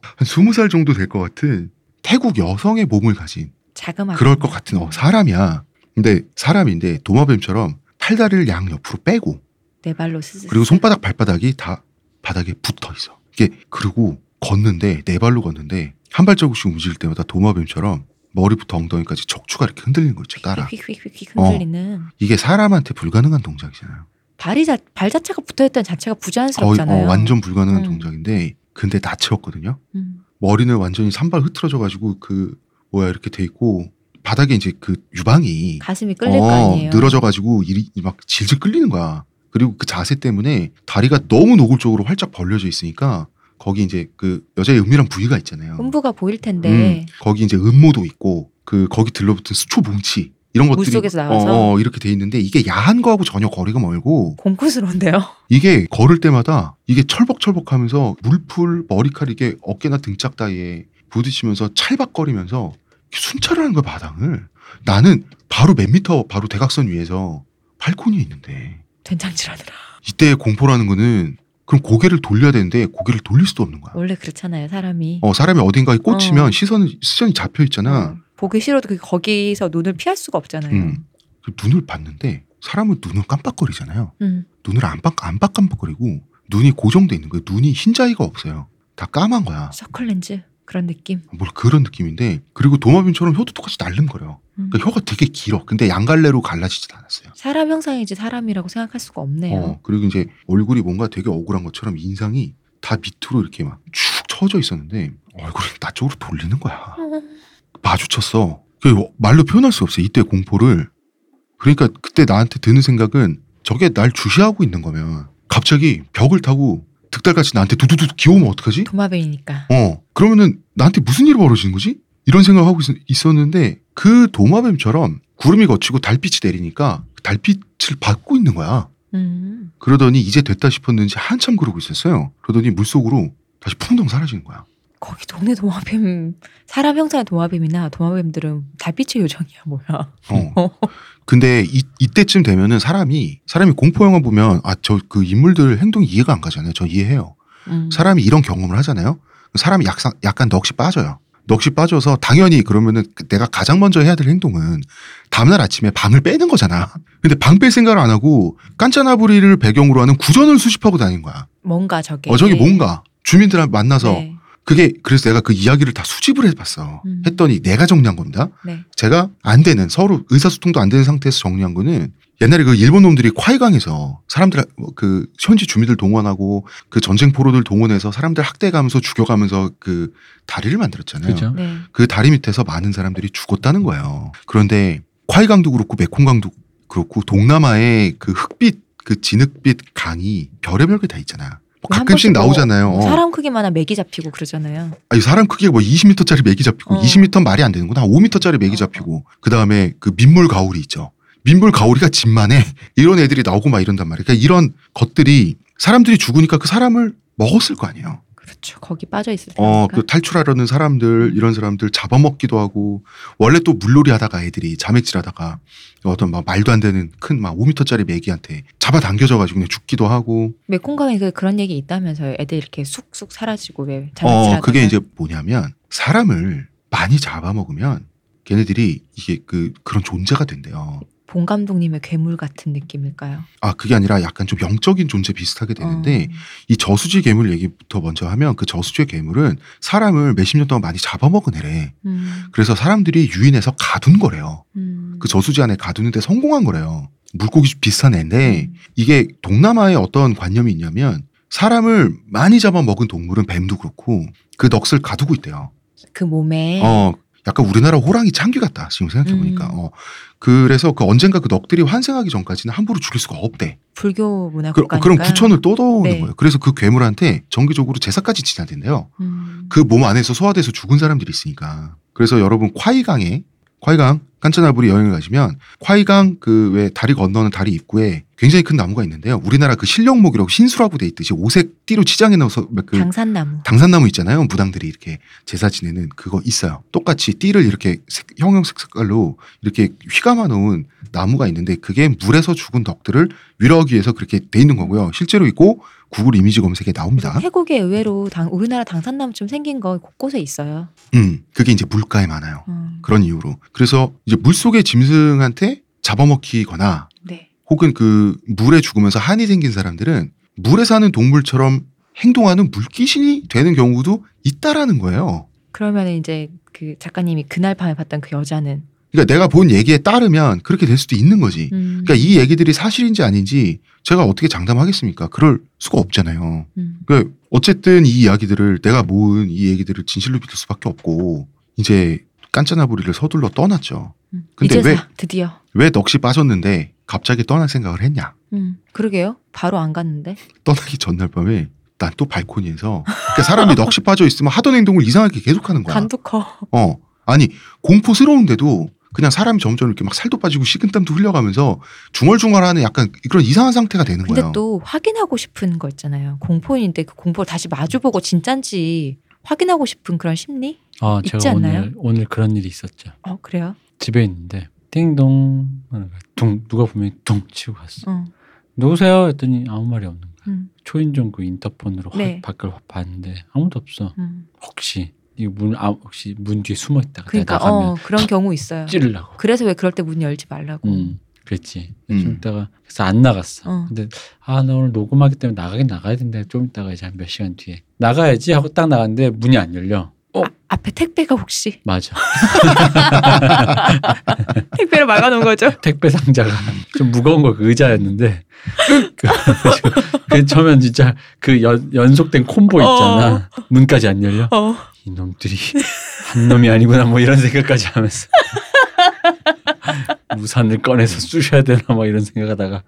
한 스무 살 정도 될 것 같은 태국 여성의 몸을 가진 자그마한. 그럴 것 같은 어, 사람이야. 근데 사람인데 도마뱀처럼 팔다리를 양 옆으로 빼고 네 발로 스스. 그리고 손바닥 발바닥이 다 바닥에 붙어 있어. 이게 그리고 걷는데 네 발로 걷는데 한 발자국씩 움직일 때마다 도마뱀처럼 머리부터 엉덩이까지 척추가 이렇게 흔들리는 거 있죠. 따라. 휙휙휙휙 어. 흔들리는. 이게 사람한테 불가능한 동작이잖아요. 발이 자, 발 자체가 붙어있던 자체가 거의 부자연스럽잖아요. 어, 완전 불가능한 음. 동작인데 근데 다 채웠거든요. 음. 머리는 완전히 산발 흐트러져 가지고 그 뭐야 이렇게 돼 있고 바닥에 이제 그 유방이 가슴이 끌릴 거 아니에요. 늘어져 가지고 막 질질 끌리는 거야. 그리고 그 자세 때문에 다리가 너무 노골적으로 활짝 벌려져 있으니까 거기 이제 그 여자의 은밀한 부위가 있잖아요. 음부가 보일 텐데. 음, 거기 이제 음모도 있고 그 거기 들러붙은 수초 뭉치 이런 것들이 물속에서 나와서? 어, 어, 이렇게 돼 있는데 이게 야한 거하고 전혀 거리가 멀고 공포스러운데요. 이게 걸을 때마다 이게 철벅철벅하면서 물풀 머리칼 이게 어깨나 등짝 따위에 부딪히면서 찰박거리면서 순찰을 하는 거야 바닥을 나는 바로 몇 미터 바로 대각선 위에서 발코니에 있는데 된장질하느라. 이때 공포라는 거는 그럼 고개를 돌려야 되는데 고개를 돌릴 수도 없는 거야. 원래 그렇잖아요, 사람이. 어 사람이 어딘가에 꽂히면 어. 시선 시선이 잡혀 있잖아. 어, 보기 싫어도 그 거기서 눈을 피할 수가 없잖아요. 음. 그 눈을 봤는데 사람은 눈을 깜빡거리잖아요. 음. 눈을 안 빡, 안 빡깜빡거리고 눈이 고정돼 있는 거예요. 눈이 흰자위가 없어요. 다 까만 거야. 서클렌즈 그런 느낌. 뭘 그런 느낌인데 그리고 도마뱀처럼 혀도 똑같이 날름거려. 음. 그러니까 혀가 되게 길어. 근데 양갈래로 갈라지진 않았어요. 사람 형상이지 사람이라고 생각할 수가 없네요. 어, 그리고 이제 얼굴이 뭔가 되게 억울한 것처럼 인상이 다 밑으로 이렇게 막축 처져 있었는데 얼굴이 나 쪽으로 돌리는 거야. 어. 마주쳤어. 그 말로 표현할 수 없어요. 이때 공포를. 그러니까 그때 나한테 드는 생각은 저게 날 주시하고 있는 거면 갑자기 벽을 타고 득달같이 나한테 두두두 기어오면 어떡하지? 도마뱀이니까. 어 그러면은 나한테 무슨 일이 벌어지는 거지? 이런 생각을 하고 있, 었는데그 도마뱀처럼 구름이 거치고 달빛이 내리니까 달빛을 받고 있는 거야. 음. 그러더니 이제 됐다 싶었는지 한참 그러고 있었어요. 그러더니 물속으로 다시 풍덩 사라지는 거야. 거기 동네 도마뱀 사람 형상의 도마뱀이나 도마뱀들은 달빛의 요정이야 뭐야. 어. 근데 이, 이때쯤 되면은 사람이 사람이 공포 영화 보면 아 저 그 인물들 행동이 이해가 안 가잖아요. 저 이해해요. 음. 사람이 이런 경험을 하잖아요. 사람이 약간 약간 넋이 빠져요. 넋이 빠져서 당연히 그러면은 내가 가장 먼저 해야 될 행동은 다음날 아침에 방을 빼는 거잖아. 근데 방 뺄 생각을 안 하고 깐짜나부리를 배경으로 하는 구전을 수집하고 다닌 거야. 뭔가 저게. 어 저기 뭔가 주민들 만나서 네. 그게 그래서 내가 그 이야기를 다 수집을 해봤어. 음. 했더니 내가 정리한 겁니다. 네. 제가 안 되는 서로 의사소통도 안 되는 상태에서 정리한 거는 옛날에 그 일본 놈들이 콰이강에서 사람들 그 현지 주민들 동원하고 그 전쟁 포로들 동원해서 사람들 학대가면서 죽여가면서 그 다리를 만들었잖아요. 그죠? 네. 그 다리 밑에서 많은 사람들이 죽었다는 거예요. 그런데 콰이강도 그렇고 메콩강도 그렇고 동남아의 그 흑빛 그 진흙빛 강이 별의별 게 다 있잖아. 뭐한 가끔씩 뭐 나오잖아요. 어. 사람 크기만한 맥이 잡히고 그러잖아요. 아니 사람 크기가 뭐 20m짜리 맥이 잡히고 어. 20m 말이 안 되는구나. 5m짜리 맥이 어. 잡히고 그 다음에 그 민물 가오리 있죠. 민물 가오리가 집만해 이런 애들이 나오고 막 이런단 말이에요. 그러니까 이런 것들이 사람들이 죽으니까 그 사람을 먹었을 거 아니에요. 그렇죠. 거기 빠져 있을 때. 어, 그 탈출하려는 사람들 이런 사람들 잡아먹기도 하고 원래 또 물놀이 하다가 애들이 자맥질 하다가 어떤 막 말도 안 되는 큰 막 5m짜리 메기한테 잡아당겨져 가지고 그냥 죽기도 하고 메콩강에 그 그런 얘기 있다면서요. 애들 이렇게 쑥쑥 사라지고 왜어 자매질하다가. 그게 이제 뭐냐면 사람을 많이 잡아먹으면 걔네들이 이게 그 그런 존재가 된대요. 봉 감독님의 괴물 같은 느낌일까요? 아 그게 아니라 약간 좀 영적인 존재 비슷하게 되는데 어. 이 저수지 괴물 얘기부터 먼저 하면 그 저수지의 괴물은 사람을 몇십 년 동안 많이 잡아먹은 애래. 음, 그래서 사람들이 유인해서 가둔 거래요. 음. 그 저수지 안에 가두는데 성공한 거래요. 물고기 비슷한 애인데 음. 이게 동남아에 어떤 관념이 있냐면 사람을 많이 잡아먹은 동물은 뱀도 그렇고 그 넋을 가두고 있대요. 그 몸에 어, 약간 우리나라 호랑이 창귀 같다. 지금 생각해 보니까. 음. 어. 그래서 그 언젠가 그 넋들이 환생하기 전까지는 함부로 죽일 수가 없대. 불교 문화 그. 그런 구천을 떠도는 네. 거예요. 그래서 그 괴물한테 정기적으로 제사까지 지나댄대요. 음. 그몸 안에서 소화돼서 죽은 사람들이 있으니까. 그래서 여러분 콰이강에 콰이강 깐짜나부리 여행을 가시면 콰이강 그 왜 다리 건너는 다리 입구에 굉장히 큰 나무가 있는데요. 우리나라 그 실령목이라고 흰수라고 돼 있듯이 오색 띠로 치장해 넣어서 그 당산나무. 당산나무 있잖아요. 무당들이 이렇게 제사 지내는 그거 있어요. 똑같이 띠를 이렇게 색, 형형색 색깔로 이렇게 휘감아 놓은 나무가 있는데 그게 물에서 죽은 덕들을 위로하기 위해서 그렇게 돼 있는 거고요. 실제로 있고 구글 이미지 검색에 나옵니다. 태국에 의외로 당, 우리나라 당산나무처럼 생긴 거 곳곳에 있어요. 음, 그게 이제 물가에 많아요. 음. 그런 이유로. 그래서 이제 물 속의 짐승한테 잡아먹히거나 네. 혹은 그 물에 죽으면서 한이 생긴 사람들은 물에 사는 동물처럼 행동하는 물귀신이 되는 경우도 있다라는 거예요. 그러면 이제 그 작가님이 그날 밤에 봤던 그 여자는 그러니까 내가 본 얘기에 따르면 그렇게 될 수도 있는 거지. 음. 그러니까 이 얘기들이 사실인지 아닌지 제가 어떻게 장담하겠습니까? 그럴 수가 없잖아요. 음. 그러니까 어쨌든 이 이야기들을 내가 모은 이 얘기들을 진실로 믿을 수밖에 없고 이제 깐짜나부리를 서둘러 떠났죠. 음. 근데 이제서 왜- 드디어. 왜 넋이 빠졌는데 갑자기 떠날 생각을 했냐? 음. 그러게요. 바로 안 갔는데. 떠나기 전날 밤에 난 또 발코니에서 그러니까 사람이 넋이 빠져 있으면 하던 행동을 이상하게 계속하는 거야. 간도 커. 어. 아니 공포스러운데도 그냥 사람이 점점 이렇게 막 살도 빠지고 식은땀도 흘려가면서 중얼중얼하는 약간 그런 이상한 상태가 되는 근데 거예요. 또 확인하고 싶은 거 있잖아요. 공포인데 그 공포를 다시 마주보고 진짠지 확인하고 싶은 그런 심리? 아, 있지 제가 않나요? 오늘 오늘 그런 일이 있었죠. 어 그래요? 집에 있는데 띵동. 둥 누가 보면 둥 치고 갔어. 어. 누구세요? 했더니 아무 말이 없는 거야. 음, 초인종 그 인터폰으로 확 네. 밖을 확 봤는데 아무도 없어. 음. 혹시 이문 아, 혹시 문 뒤에 숨어 있다가 그러니까 어 그런 경우 있어요. 찌르려고. 그래서 왜 그럴 때 문 열지 말라고. 음, 그랬지. 음. 좀 있다가 그래서 안 나갔어. 어. 근데 아 나 오늘 녹음하기 때문에 나가긴 나가야 된다. 좀 있다가 이제 한 몇 시간 뒤에 나가야지 하고 딱 나갔는데 문이 안 열려. 어 아, 앞에 택배가 혹시 맞아. 택배를 막아놓은 거죠? 택배 상자가 좀 무거운 거 그 의자였는데 그래가지고 그 처음엔 진짜 그 연, 연속된 콤보 있잖아. 문까지 안 열려. 어. 이놈들이 한 놈이 아니구나 뭐 이런 생각까지 하면서 우산을 꺼내서 쑤셔야 되나 뭐 이런 생각하다가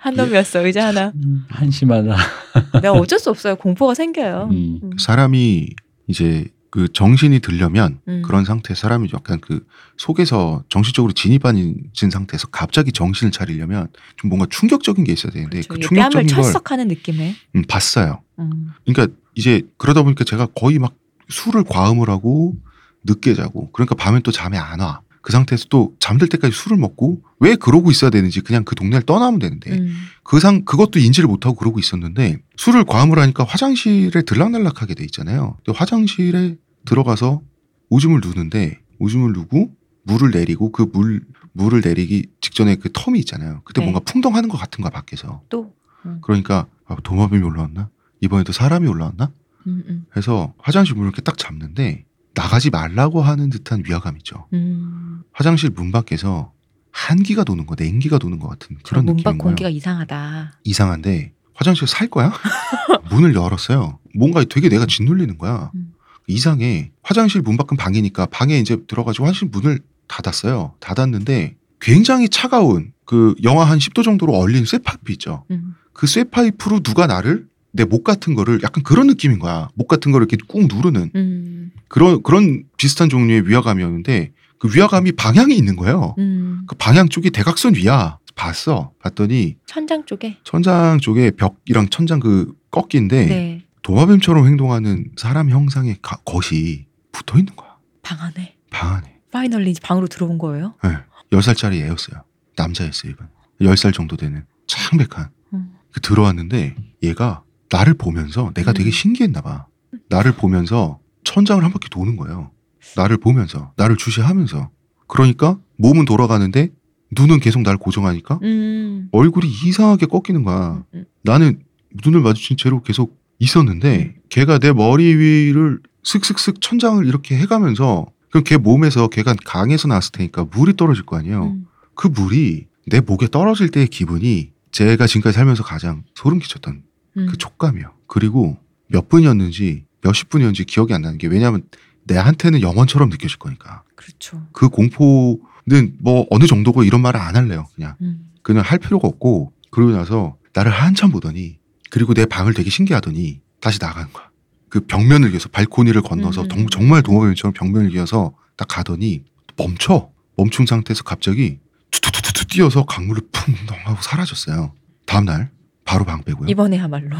한 놈이었어 의자 하나. 음, 한심하다. 내가 어쩔 수 없어요. 공포가 생겨요. 음. 음. 사람이 이제 그 정신이 들려면 음. 그런 상태에서 사람이 약간 그 속에서 정신적으로 진입 아닌 상태에서 갑자기 정신을 차리려면 좀 뭔가 충격적인 게 있어야 되는데 그렇죠. 그 충격적인 걸 철썩하는 느낌에. 음, 봤어요. 음. 그러니까 이제 그러다 보니까 제가 거의 막 술을 과음을 하고 늦게 자고 그러니까 밤엔 또 잠이 안 와. 그 상태에서 또 잠들 때까지 술을 먹고 왜 그러고 있어야 되는지 그냥 그 동네를 떠나면 되는데 음. 그상 그것도 인지를 못하고 그러고 있었는데 술을 과음을 하니까 화장실에 들락날락하게 돼 있잖아요. 근데 화장실에 들어가서 오줌을 누는데 오줌을 누고 물을 내리고 그 물 물을 내리기 직전에 그 텀이 있잖아요. 그때 네. 뭔가 풍덩하는 것 같은 거야 밖에서. 또. 음. 그러니까 아, 도마뱀이 올라왔나? 이번에도 사람이 올라왔나? 음, 음. 해서 화장실 문을 이렇게 딱 잡는데 나가지 말라고 하는 듯한 위화감이죠. 음. 화장실 문 밖에서 한기가 도는 거, 냉기가 도는 것 같은 저 그런 문밖 느낌인 거예요. 공기가 이상하다. 이상한데 화장실 살 거야? 문을 열었어요. 뭔가 되게 내가 짓눌리는 거야. 음. 이상해. 화장실 문 밖은 방이니까 방에 이제 들어가지고 화장실 문을 닫았어요. 닫았는데 굉장히 차가운 그 영하 한 10도 정도로 얼린 쇠파이프 있죠. 음. 그 쇠파이프로 누가 나를 내 목 같은 거를 약간 그런 느낌인 거야. 목 같은 거를 이렇게 꾹 누르는 음. 그런 그런 비슷한 종류의 위화감이었는데 그 위화감이 방향이 있는 거예요. 음. 그 방향 쪽이 대각선 위야. 봤어. 봤더니 천장 쪽에. 천장 쪽에 벽이랑 천장 그 꺾인데 네. 도마뱀처럼 행동하는 사람 형상의 가- 것이 붙어 있는 거야. 방 안에. 방 안에. 파이널리 방으로 들어온 거예요. 네. 10살짜리 애였어요. 남자였어요, 이번. 10살 정도 되는 창백한. 음. 그 들어왔는데 얘가 나를 보면서 내가 되게 음. 신기했나 봐. 나를 보면서 천장을 한 바퀴 도는 거예요. 나를 보면서, 나를 주시하면서. 그러니까 몸은 돌아가는데 눈은 계속 날 고정하니까 음. 얼굴이 이상하게 꺾이는 거야. 음. 나는 눈을 마주친 채로 계속 있었는데 걔가 내 머리 위를 슥슥슥 천장을 이렇게 해가면서 그럼 걔 몸에서 걔가 강에서 나왔을 테니까 물이 떨어질 거 아니에요. 음. 그 물이 내 목에 떨어질 때의 기분이 제가 지금까지 살면서 가장 소름 끼쳤던 음. 그 촉감이요. 그리고 몇 분이었는지 몇십 분이었는지 기억이 안 나는 게 왜냐하면 내한테는 영원처럼 느껴질 거니까 그렇죠. 그 공포는 뭐 어느 정도고 이런 말을 안 할래요. 그냥 음. 그냥 할 필요가 없고 그러고 나서 나를 한참 보더니 그리고 내 방을 되게 신기하더니 다시 나가는 거야. 그 벽면을 이어서 발코니를 건너서 음. 동- 정말 동호회처럼 벽면을 이어서 딱 가더니 멈춰 멈춘 상태에서 갑자기 투투투투 뛰어서 강물을 풍 하고 사라졌어요. 다음 날 바로 방 빼고요. 이번에야말로.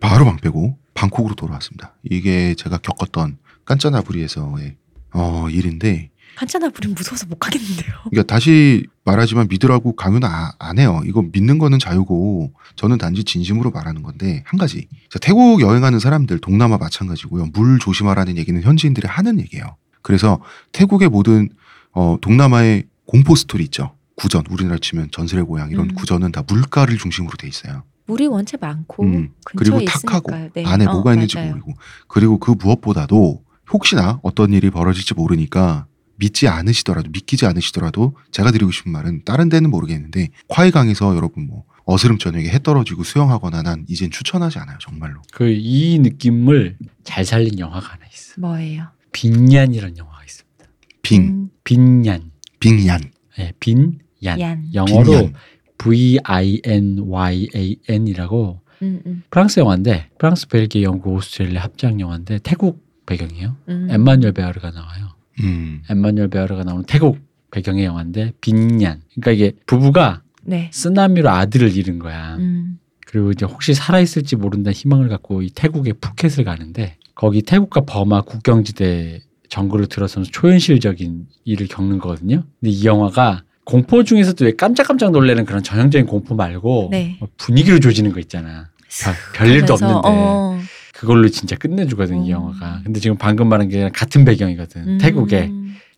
바로 방 빼고 방콕으로 돌아왔습니다. 이게 제가 겪었던 깐짜나부리에서의 어, 일인데 한참나 부리면 무서워서 못 가겠는데요. 그러니까 다시 말하지만 믿으라고 강요는 아- 안 해요. 이거 믿는 거는 자유고 저는 단지 진심으로 말하는 건데 한 가지. 자, 태국 여행하는 사람들 동남아 마찬가지고요. 물 조심하라는 얘기는 현지인들이 하는 얘기예요. 그래서 태국의 모든 어, 동남아의 공포 스토리 있죠. 구전 우리나라 치면 전설의 고향 이런 음. 구전은 다 물가를 중심으로 돼 있어요. 물이 원체 많고 음, 근처에 그리고 탁하고. 네. 안에 어, 뭐가 있는지 맞아요. 모르고 그리고 그 무엇보다도 혹시나 어떤 일이 벌어질지 모르니까 믿지 않으시더라도 믿기지 않으시더라도 제가 드리고 싶은 말은 다른 데는 모르겠는데 콰이강에서 여러분 뭐 어스름 저녁에 해 떨어지고 수영하거나 난 이젠 추천하지 않아요 정말로 그 이 느낌을 잘 살린 영화가 하나 있어. 뭐예요? 빈얀이라는 영화가 있습니다. 빙 음, 빈얀. 빙얀 예, 빈얀. 얀. 영어로 빈얀. V I N Y A N이라고 음, 음, 프랑스 영화인데 프랑스, 벨기에, 영국, 오스트레일리아 합작 영화인데 태국 배경이에요. 음. 엠마뉴엘 베아르가 나와요. 음. 엠마뉴엘 베어르가 나오는 태국 배경의 영화인데 빈얀. 그러니까 이게 부부가 네. 쓰나미로 아들을 잃은 거야. 음. 그리고 이제 혹시 살아있을지 모른다는 희망을 갖고 이 태국의 푸켓을 가는데 거기 태국과 버마 국경지대 정글을 들어서는 초현실적인 일을 겪는 거거든요. 근데 이 영화가 공포 중에서도 왜 깜짝깜짝 놀라는 그런 전형적인 공포 말고 네. 뭐 분위기로 조지는 거 있잖아. 별, 별일도 없는데 어. 그걸로 진짜 끝내주거든 이 음. 영화가. 근데 지금 방금 말한 게 같은 배경이거든. 음. 태국에.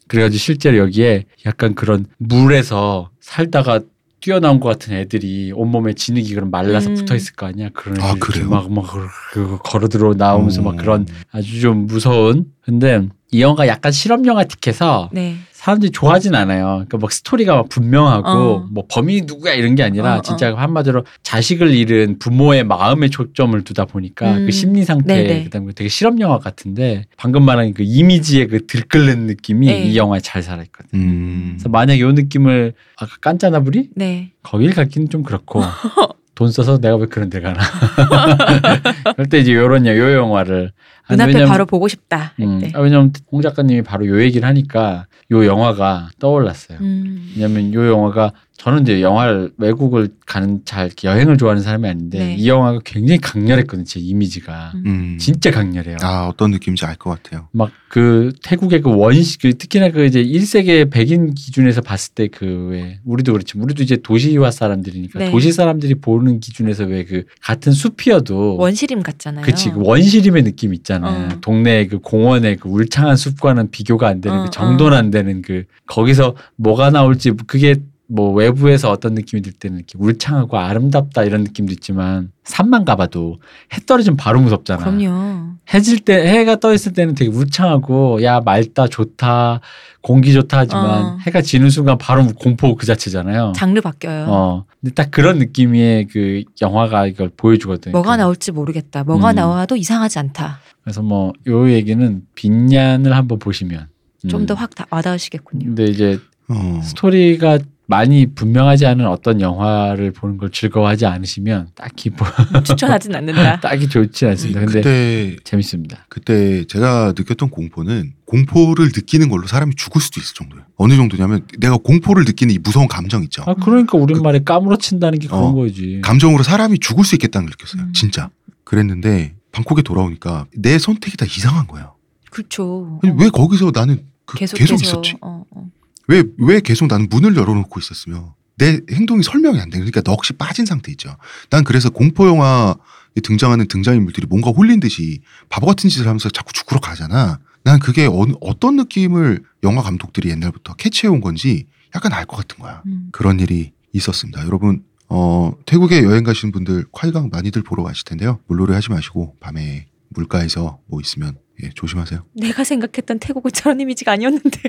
그래가지고 실제로 여기에 약간 그런 물에서 살다가 뛰어나온 것 같은 애들이 온몸에 진흙이 그런 말라서 음. 붙어 있을 거 아니야. 그런 아, 애들이 그래요? 막막 그 걸어 들어 나오면서 막 음. 그런 아주 좀 무서운. 근데 이 영화가 약간 실험 영화 틱해서 네. 사람들이 좋아하진 않아요. 그러니까 막 스토리가 막 분명하고 어. 뭐 범인이 누구야 이런 게 아니라 어, 진짜 한마디로 자식을 잃은 부모의 마음에 초점을 두다 보니까 음. 그 심리 상태 네네. 그다음에 되게 실험 영화 같은데 방금 말한 그 이미지의 그 들끓는 느낌이 네. 이 영화에 잘 살아있거든. 음. 그래서 만약 이 느낌을 아까 깐짜나부리 네. 거길 갖기는 좀 그렇고 돈 써서 내가 왜 그런 데 가나. 그럴 때 이제 요런 여- 요 영화를 눈앞에 왜냐면- 바로 보고 싶다. 할 음, 때. 아, 왜냐면 홍 작가님이 바로 요 얘기를 하니까 요 영화가 떠올랐어요. 음. 왜냐면 요 영화가 저는 이제 영화를 외국을 가는 잘 여행을 좋아하는 사람이 아닌데 네. 이 영화가 굉장히 강렬했거든요. 제 이미지가 음. 음. 진짜 강렬해요. 아 어떤 느낌인지 알 것 같아요. 막 그 태국의 그 원시 그 특히나 그 이제 1세계 백인 기준에서 봤을 때 그 왜 우리도 그렇지 우리도 이제 도시화 사람들이니까 네. 도시 사람들이 보는 기준에서 왜 그 같은 숲이어도 원시림 같잖아요. 그치 그 원시림의 느낌 있잖아요. 어. 동네 그 공원의 그 울창한 숲과는 비교가 안 되는 어, 그 정도는 안 되는 그 거기서 뭐가 나올지 그게 뭐 외부에서 어떤 느낌이 들 때는 이렇게 울창하고 아름답다 이런 느낌도 있지만 산만 가봐도 해 떨어지면 바로 무섭잖아. 그럼요. 해질 때 해가 떠 있을 때는 되게 울창하고 야 맑다 좋다 공기 좋다 하지만 어. 해가 지는 순간 바로 공포 그 자체잖아요. 장르 바뀌어요. 어. 근데 딱 그런 느낌의 그 영화가 이걸 보여주거든. 뭐가 그 나올지 모르겠다. 뭐가 음. 나와도 이상하지 않다. 그래서 뭐 요 얘기는 빈얀을 한번 보시면 좀 음. 더확 와닿으시겠군요. 근데 이제 어. 스토리가 많이 분명하지 않은 어떤 영화를 보는 걸 즐거워하지 않으시면 딱히 뭐 추천하진 않는다. 딱히 좋지 않습니다. 근데 그때 재밌습니다. 그때 제가 느꼈던 공포는 공포를 느끼는 걸로 사람이 죽을 수도 있을 정도예요. 어느 정도냐면 내가 공포를 느끼는 이 무서운 감정 있죠. 아 그러니까 우리말에 까무러친다는 게 그런 어. 거지. 감정으로 사람이 죽을 수 있겠다는 걸 느꼈어요. 음. 진짜. 그랬는데 방콕에 돌아오니까 내 선택이 다 이상한 거예요. 그렇죠. 아니, 왜 거기서 나는 그 계속 계속, 계속 있었지? 어, 어. 왜, 왜 계속 나는 문을 열어놓고 있었으며 내 행동이 설명이 안 돼. 그러니까 넋이 빠진 상태 있죠. 난 그래서 공포영화에 등장하는 등장인물들이 뭔가 홀린 듯이 바보 같은 짓을 하면서 자꾸 죽으러 가잖아. 난 그게 어느, 어떤 느낌을 영화 감독들이 옛날부터 캐치해온 건지 약간 알 것 같은 거야. 음. 그런 일이 있었습니다. 여러분, 어, 태국에 여행 가시는 분들 콰이강 많이들 보러 가실 텐데요. 물놀이 하지 마시고 밤에 물가에서 뭐 있으면 예, 조심하세요. 내가 생각했던 태국은 저런 이미지가 아니었는데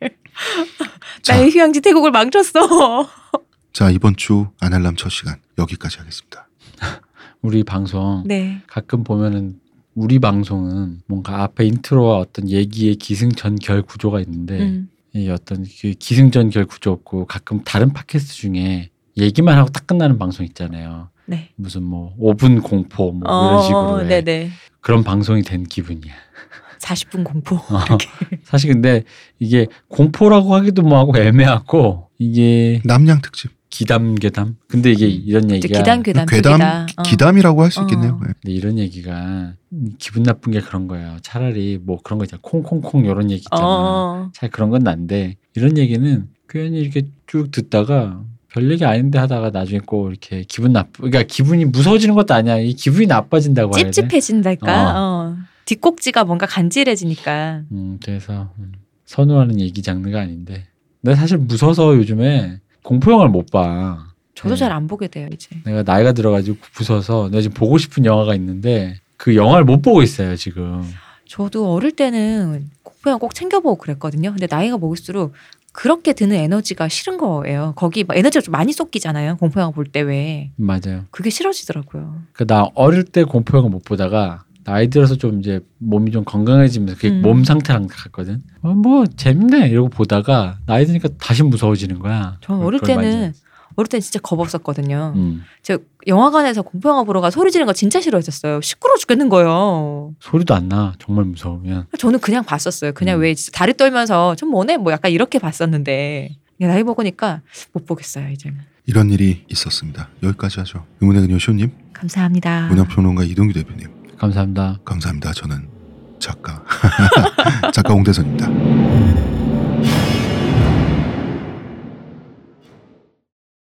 자, 나의 휴양지 태국을 망쳤어. 자, 이번 주 아날람 첫 시간 여기까지 하겠습니다. 우리 방송 네. 가끔 보면은 우리 방송은 뭔가 앞에 인트로와 어떤 얘기의 기승전결 구조가 있는데 음. 이 어떤 그 기승전결 구조 없고 가끔 다른 팟캐스트 중에 얘기만 하고 딱 끝나는 방송 있잖아요. 네. 무슨 뭐 5분 공포 뭐 이런 식으로 해. 네네. 그런 방송이 된 기분이야. 40분 공포. 어. 이렇게. 사실 근데 이게 공포라고 하기도 뭐하고 애매하고 이게 남양 특집. 기담 괴담. 근데 이게 이런 이제 얘기가 기단 괴담 괴담. 어. 기담이라고 할 수 있겠네요. 어. 네. 근데 이런 얘기가 기분 나쁜 게 그런 거예요. 차라리 뭐 그런 거 있잖아. 콩콩콩 이런 얘기 있잖아. 어. 차라리 그런 건 난데 이런 얘기는 괜히 이렇게 쭉 듣다가 별 얘기 아닌데 하다가 나중에 꼭 이렇게 기분 나쁘 그러니까 기분이 무서워지는 것도 아니야. 이 기분이 나빠진다고. 찝찝해진달까. 어. 뒷꼭지가 뭔가 간질해지니까. 음, 그래서 음, 선호하는 얘기 장르가 아닌데. 근데 사실 무서워서 요즘에 공포 영화를 못 봐. 저도 네. 잘안 보게 돼요 이제. 내가 나이가 들어가지고 무서워서 내가 지금 보고 싶은 영화가 있는데 그 영화를 못 보고 있어요 지금. 저도 어릴 때는 공포 영화 꼭 챙겨보고 그랬거든요. 근데 나이가 먹을수록 그렇게 드는 에너지가 싫은 거예요. 거기 막 에너지가 좀 많이 쏟기잖아요. 공포 영화 볼 때 왜. 맞아요. 그게 싫어지더라고요. 그나 어릴 때 공포 영화 못 보다가 나이 들어서 좀 이제 몸이 좀 건강해지면서 그게 음. 몸 상태랑 갔거든. 어, 뭐 재밌네 이러고 보다가 나이 드니까 다시 무서워지는 거야. 저 어릴 때는 어릴 땐 진짜 겁 없었거든요. 음. 저 영화관에서 공포 영화 보러 가 소리 지르는 거 진짜 싫어했었어요. 시끄러워 죽겠는 거예요. 소리도 안 나. 정말 무서우면. 저는 그냥 봤었어요. 그냥 음. 왜 진짜 다리 떨면서 좀 뭐네 뭐 약간 이렇게 봤었는데 나이 먹으니까 못 보겠어요 이제는. 이런 일이 있었습니다. 여기까지 하죠. 의문의 근요 쇼님, 감사합니다. 문화평론가 이동규 대표님, 감사합니다. 감사합니다. 저는 작가 작가 홍대선입니다.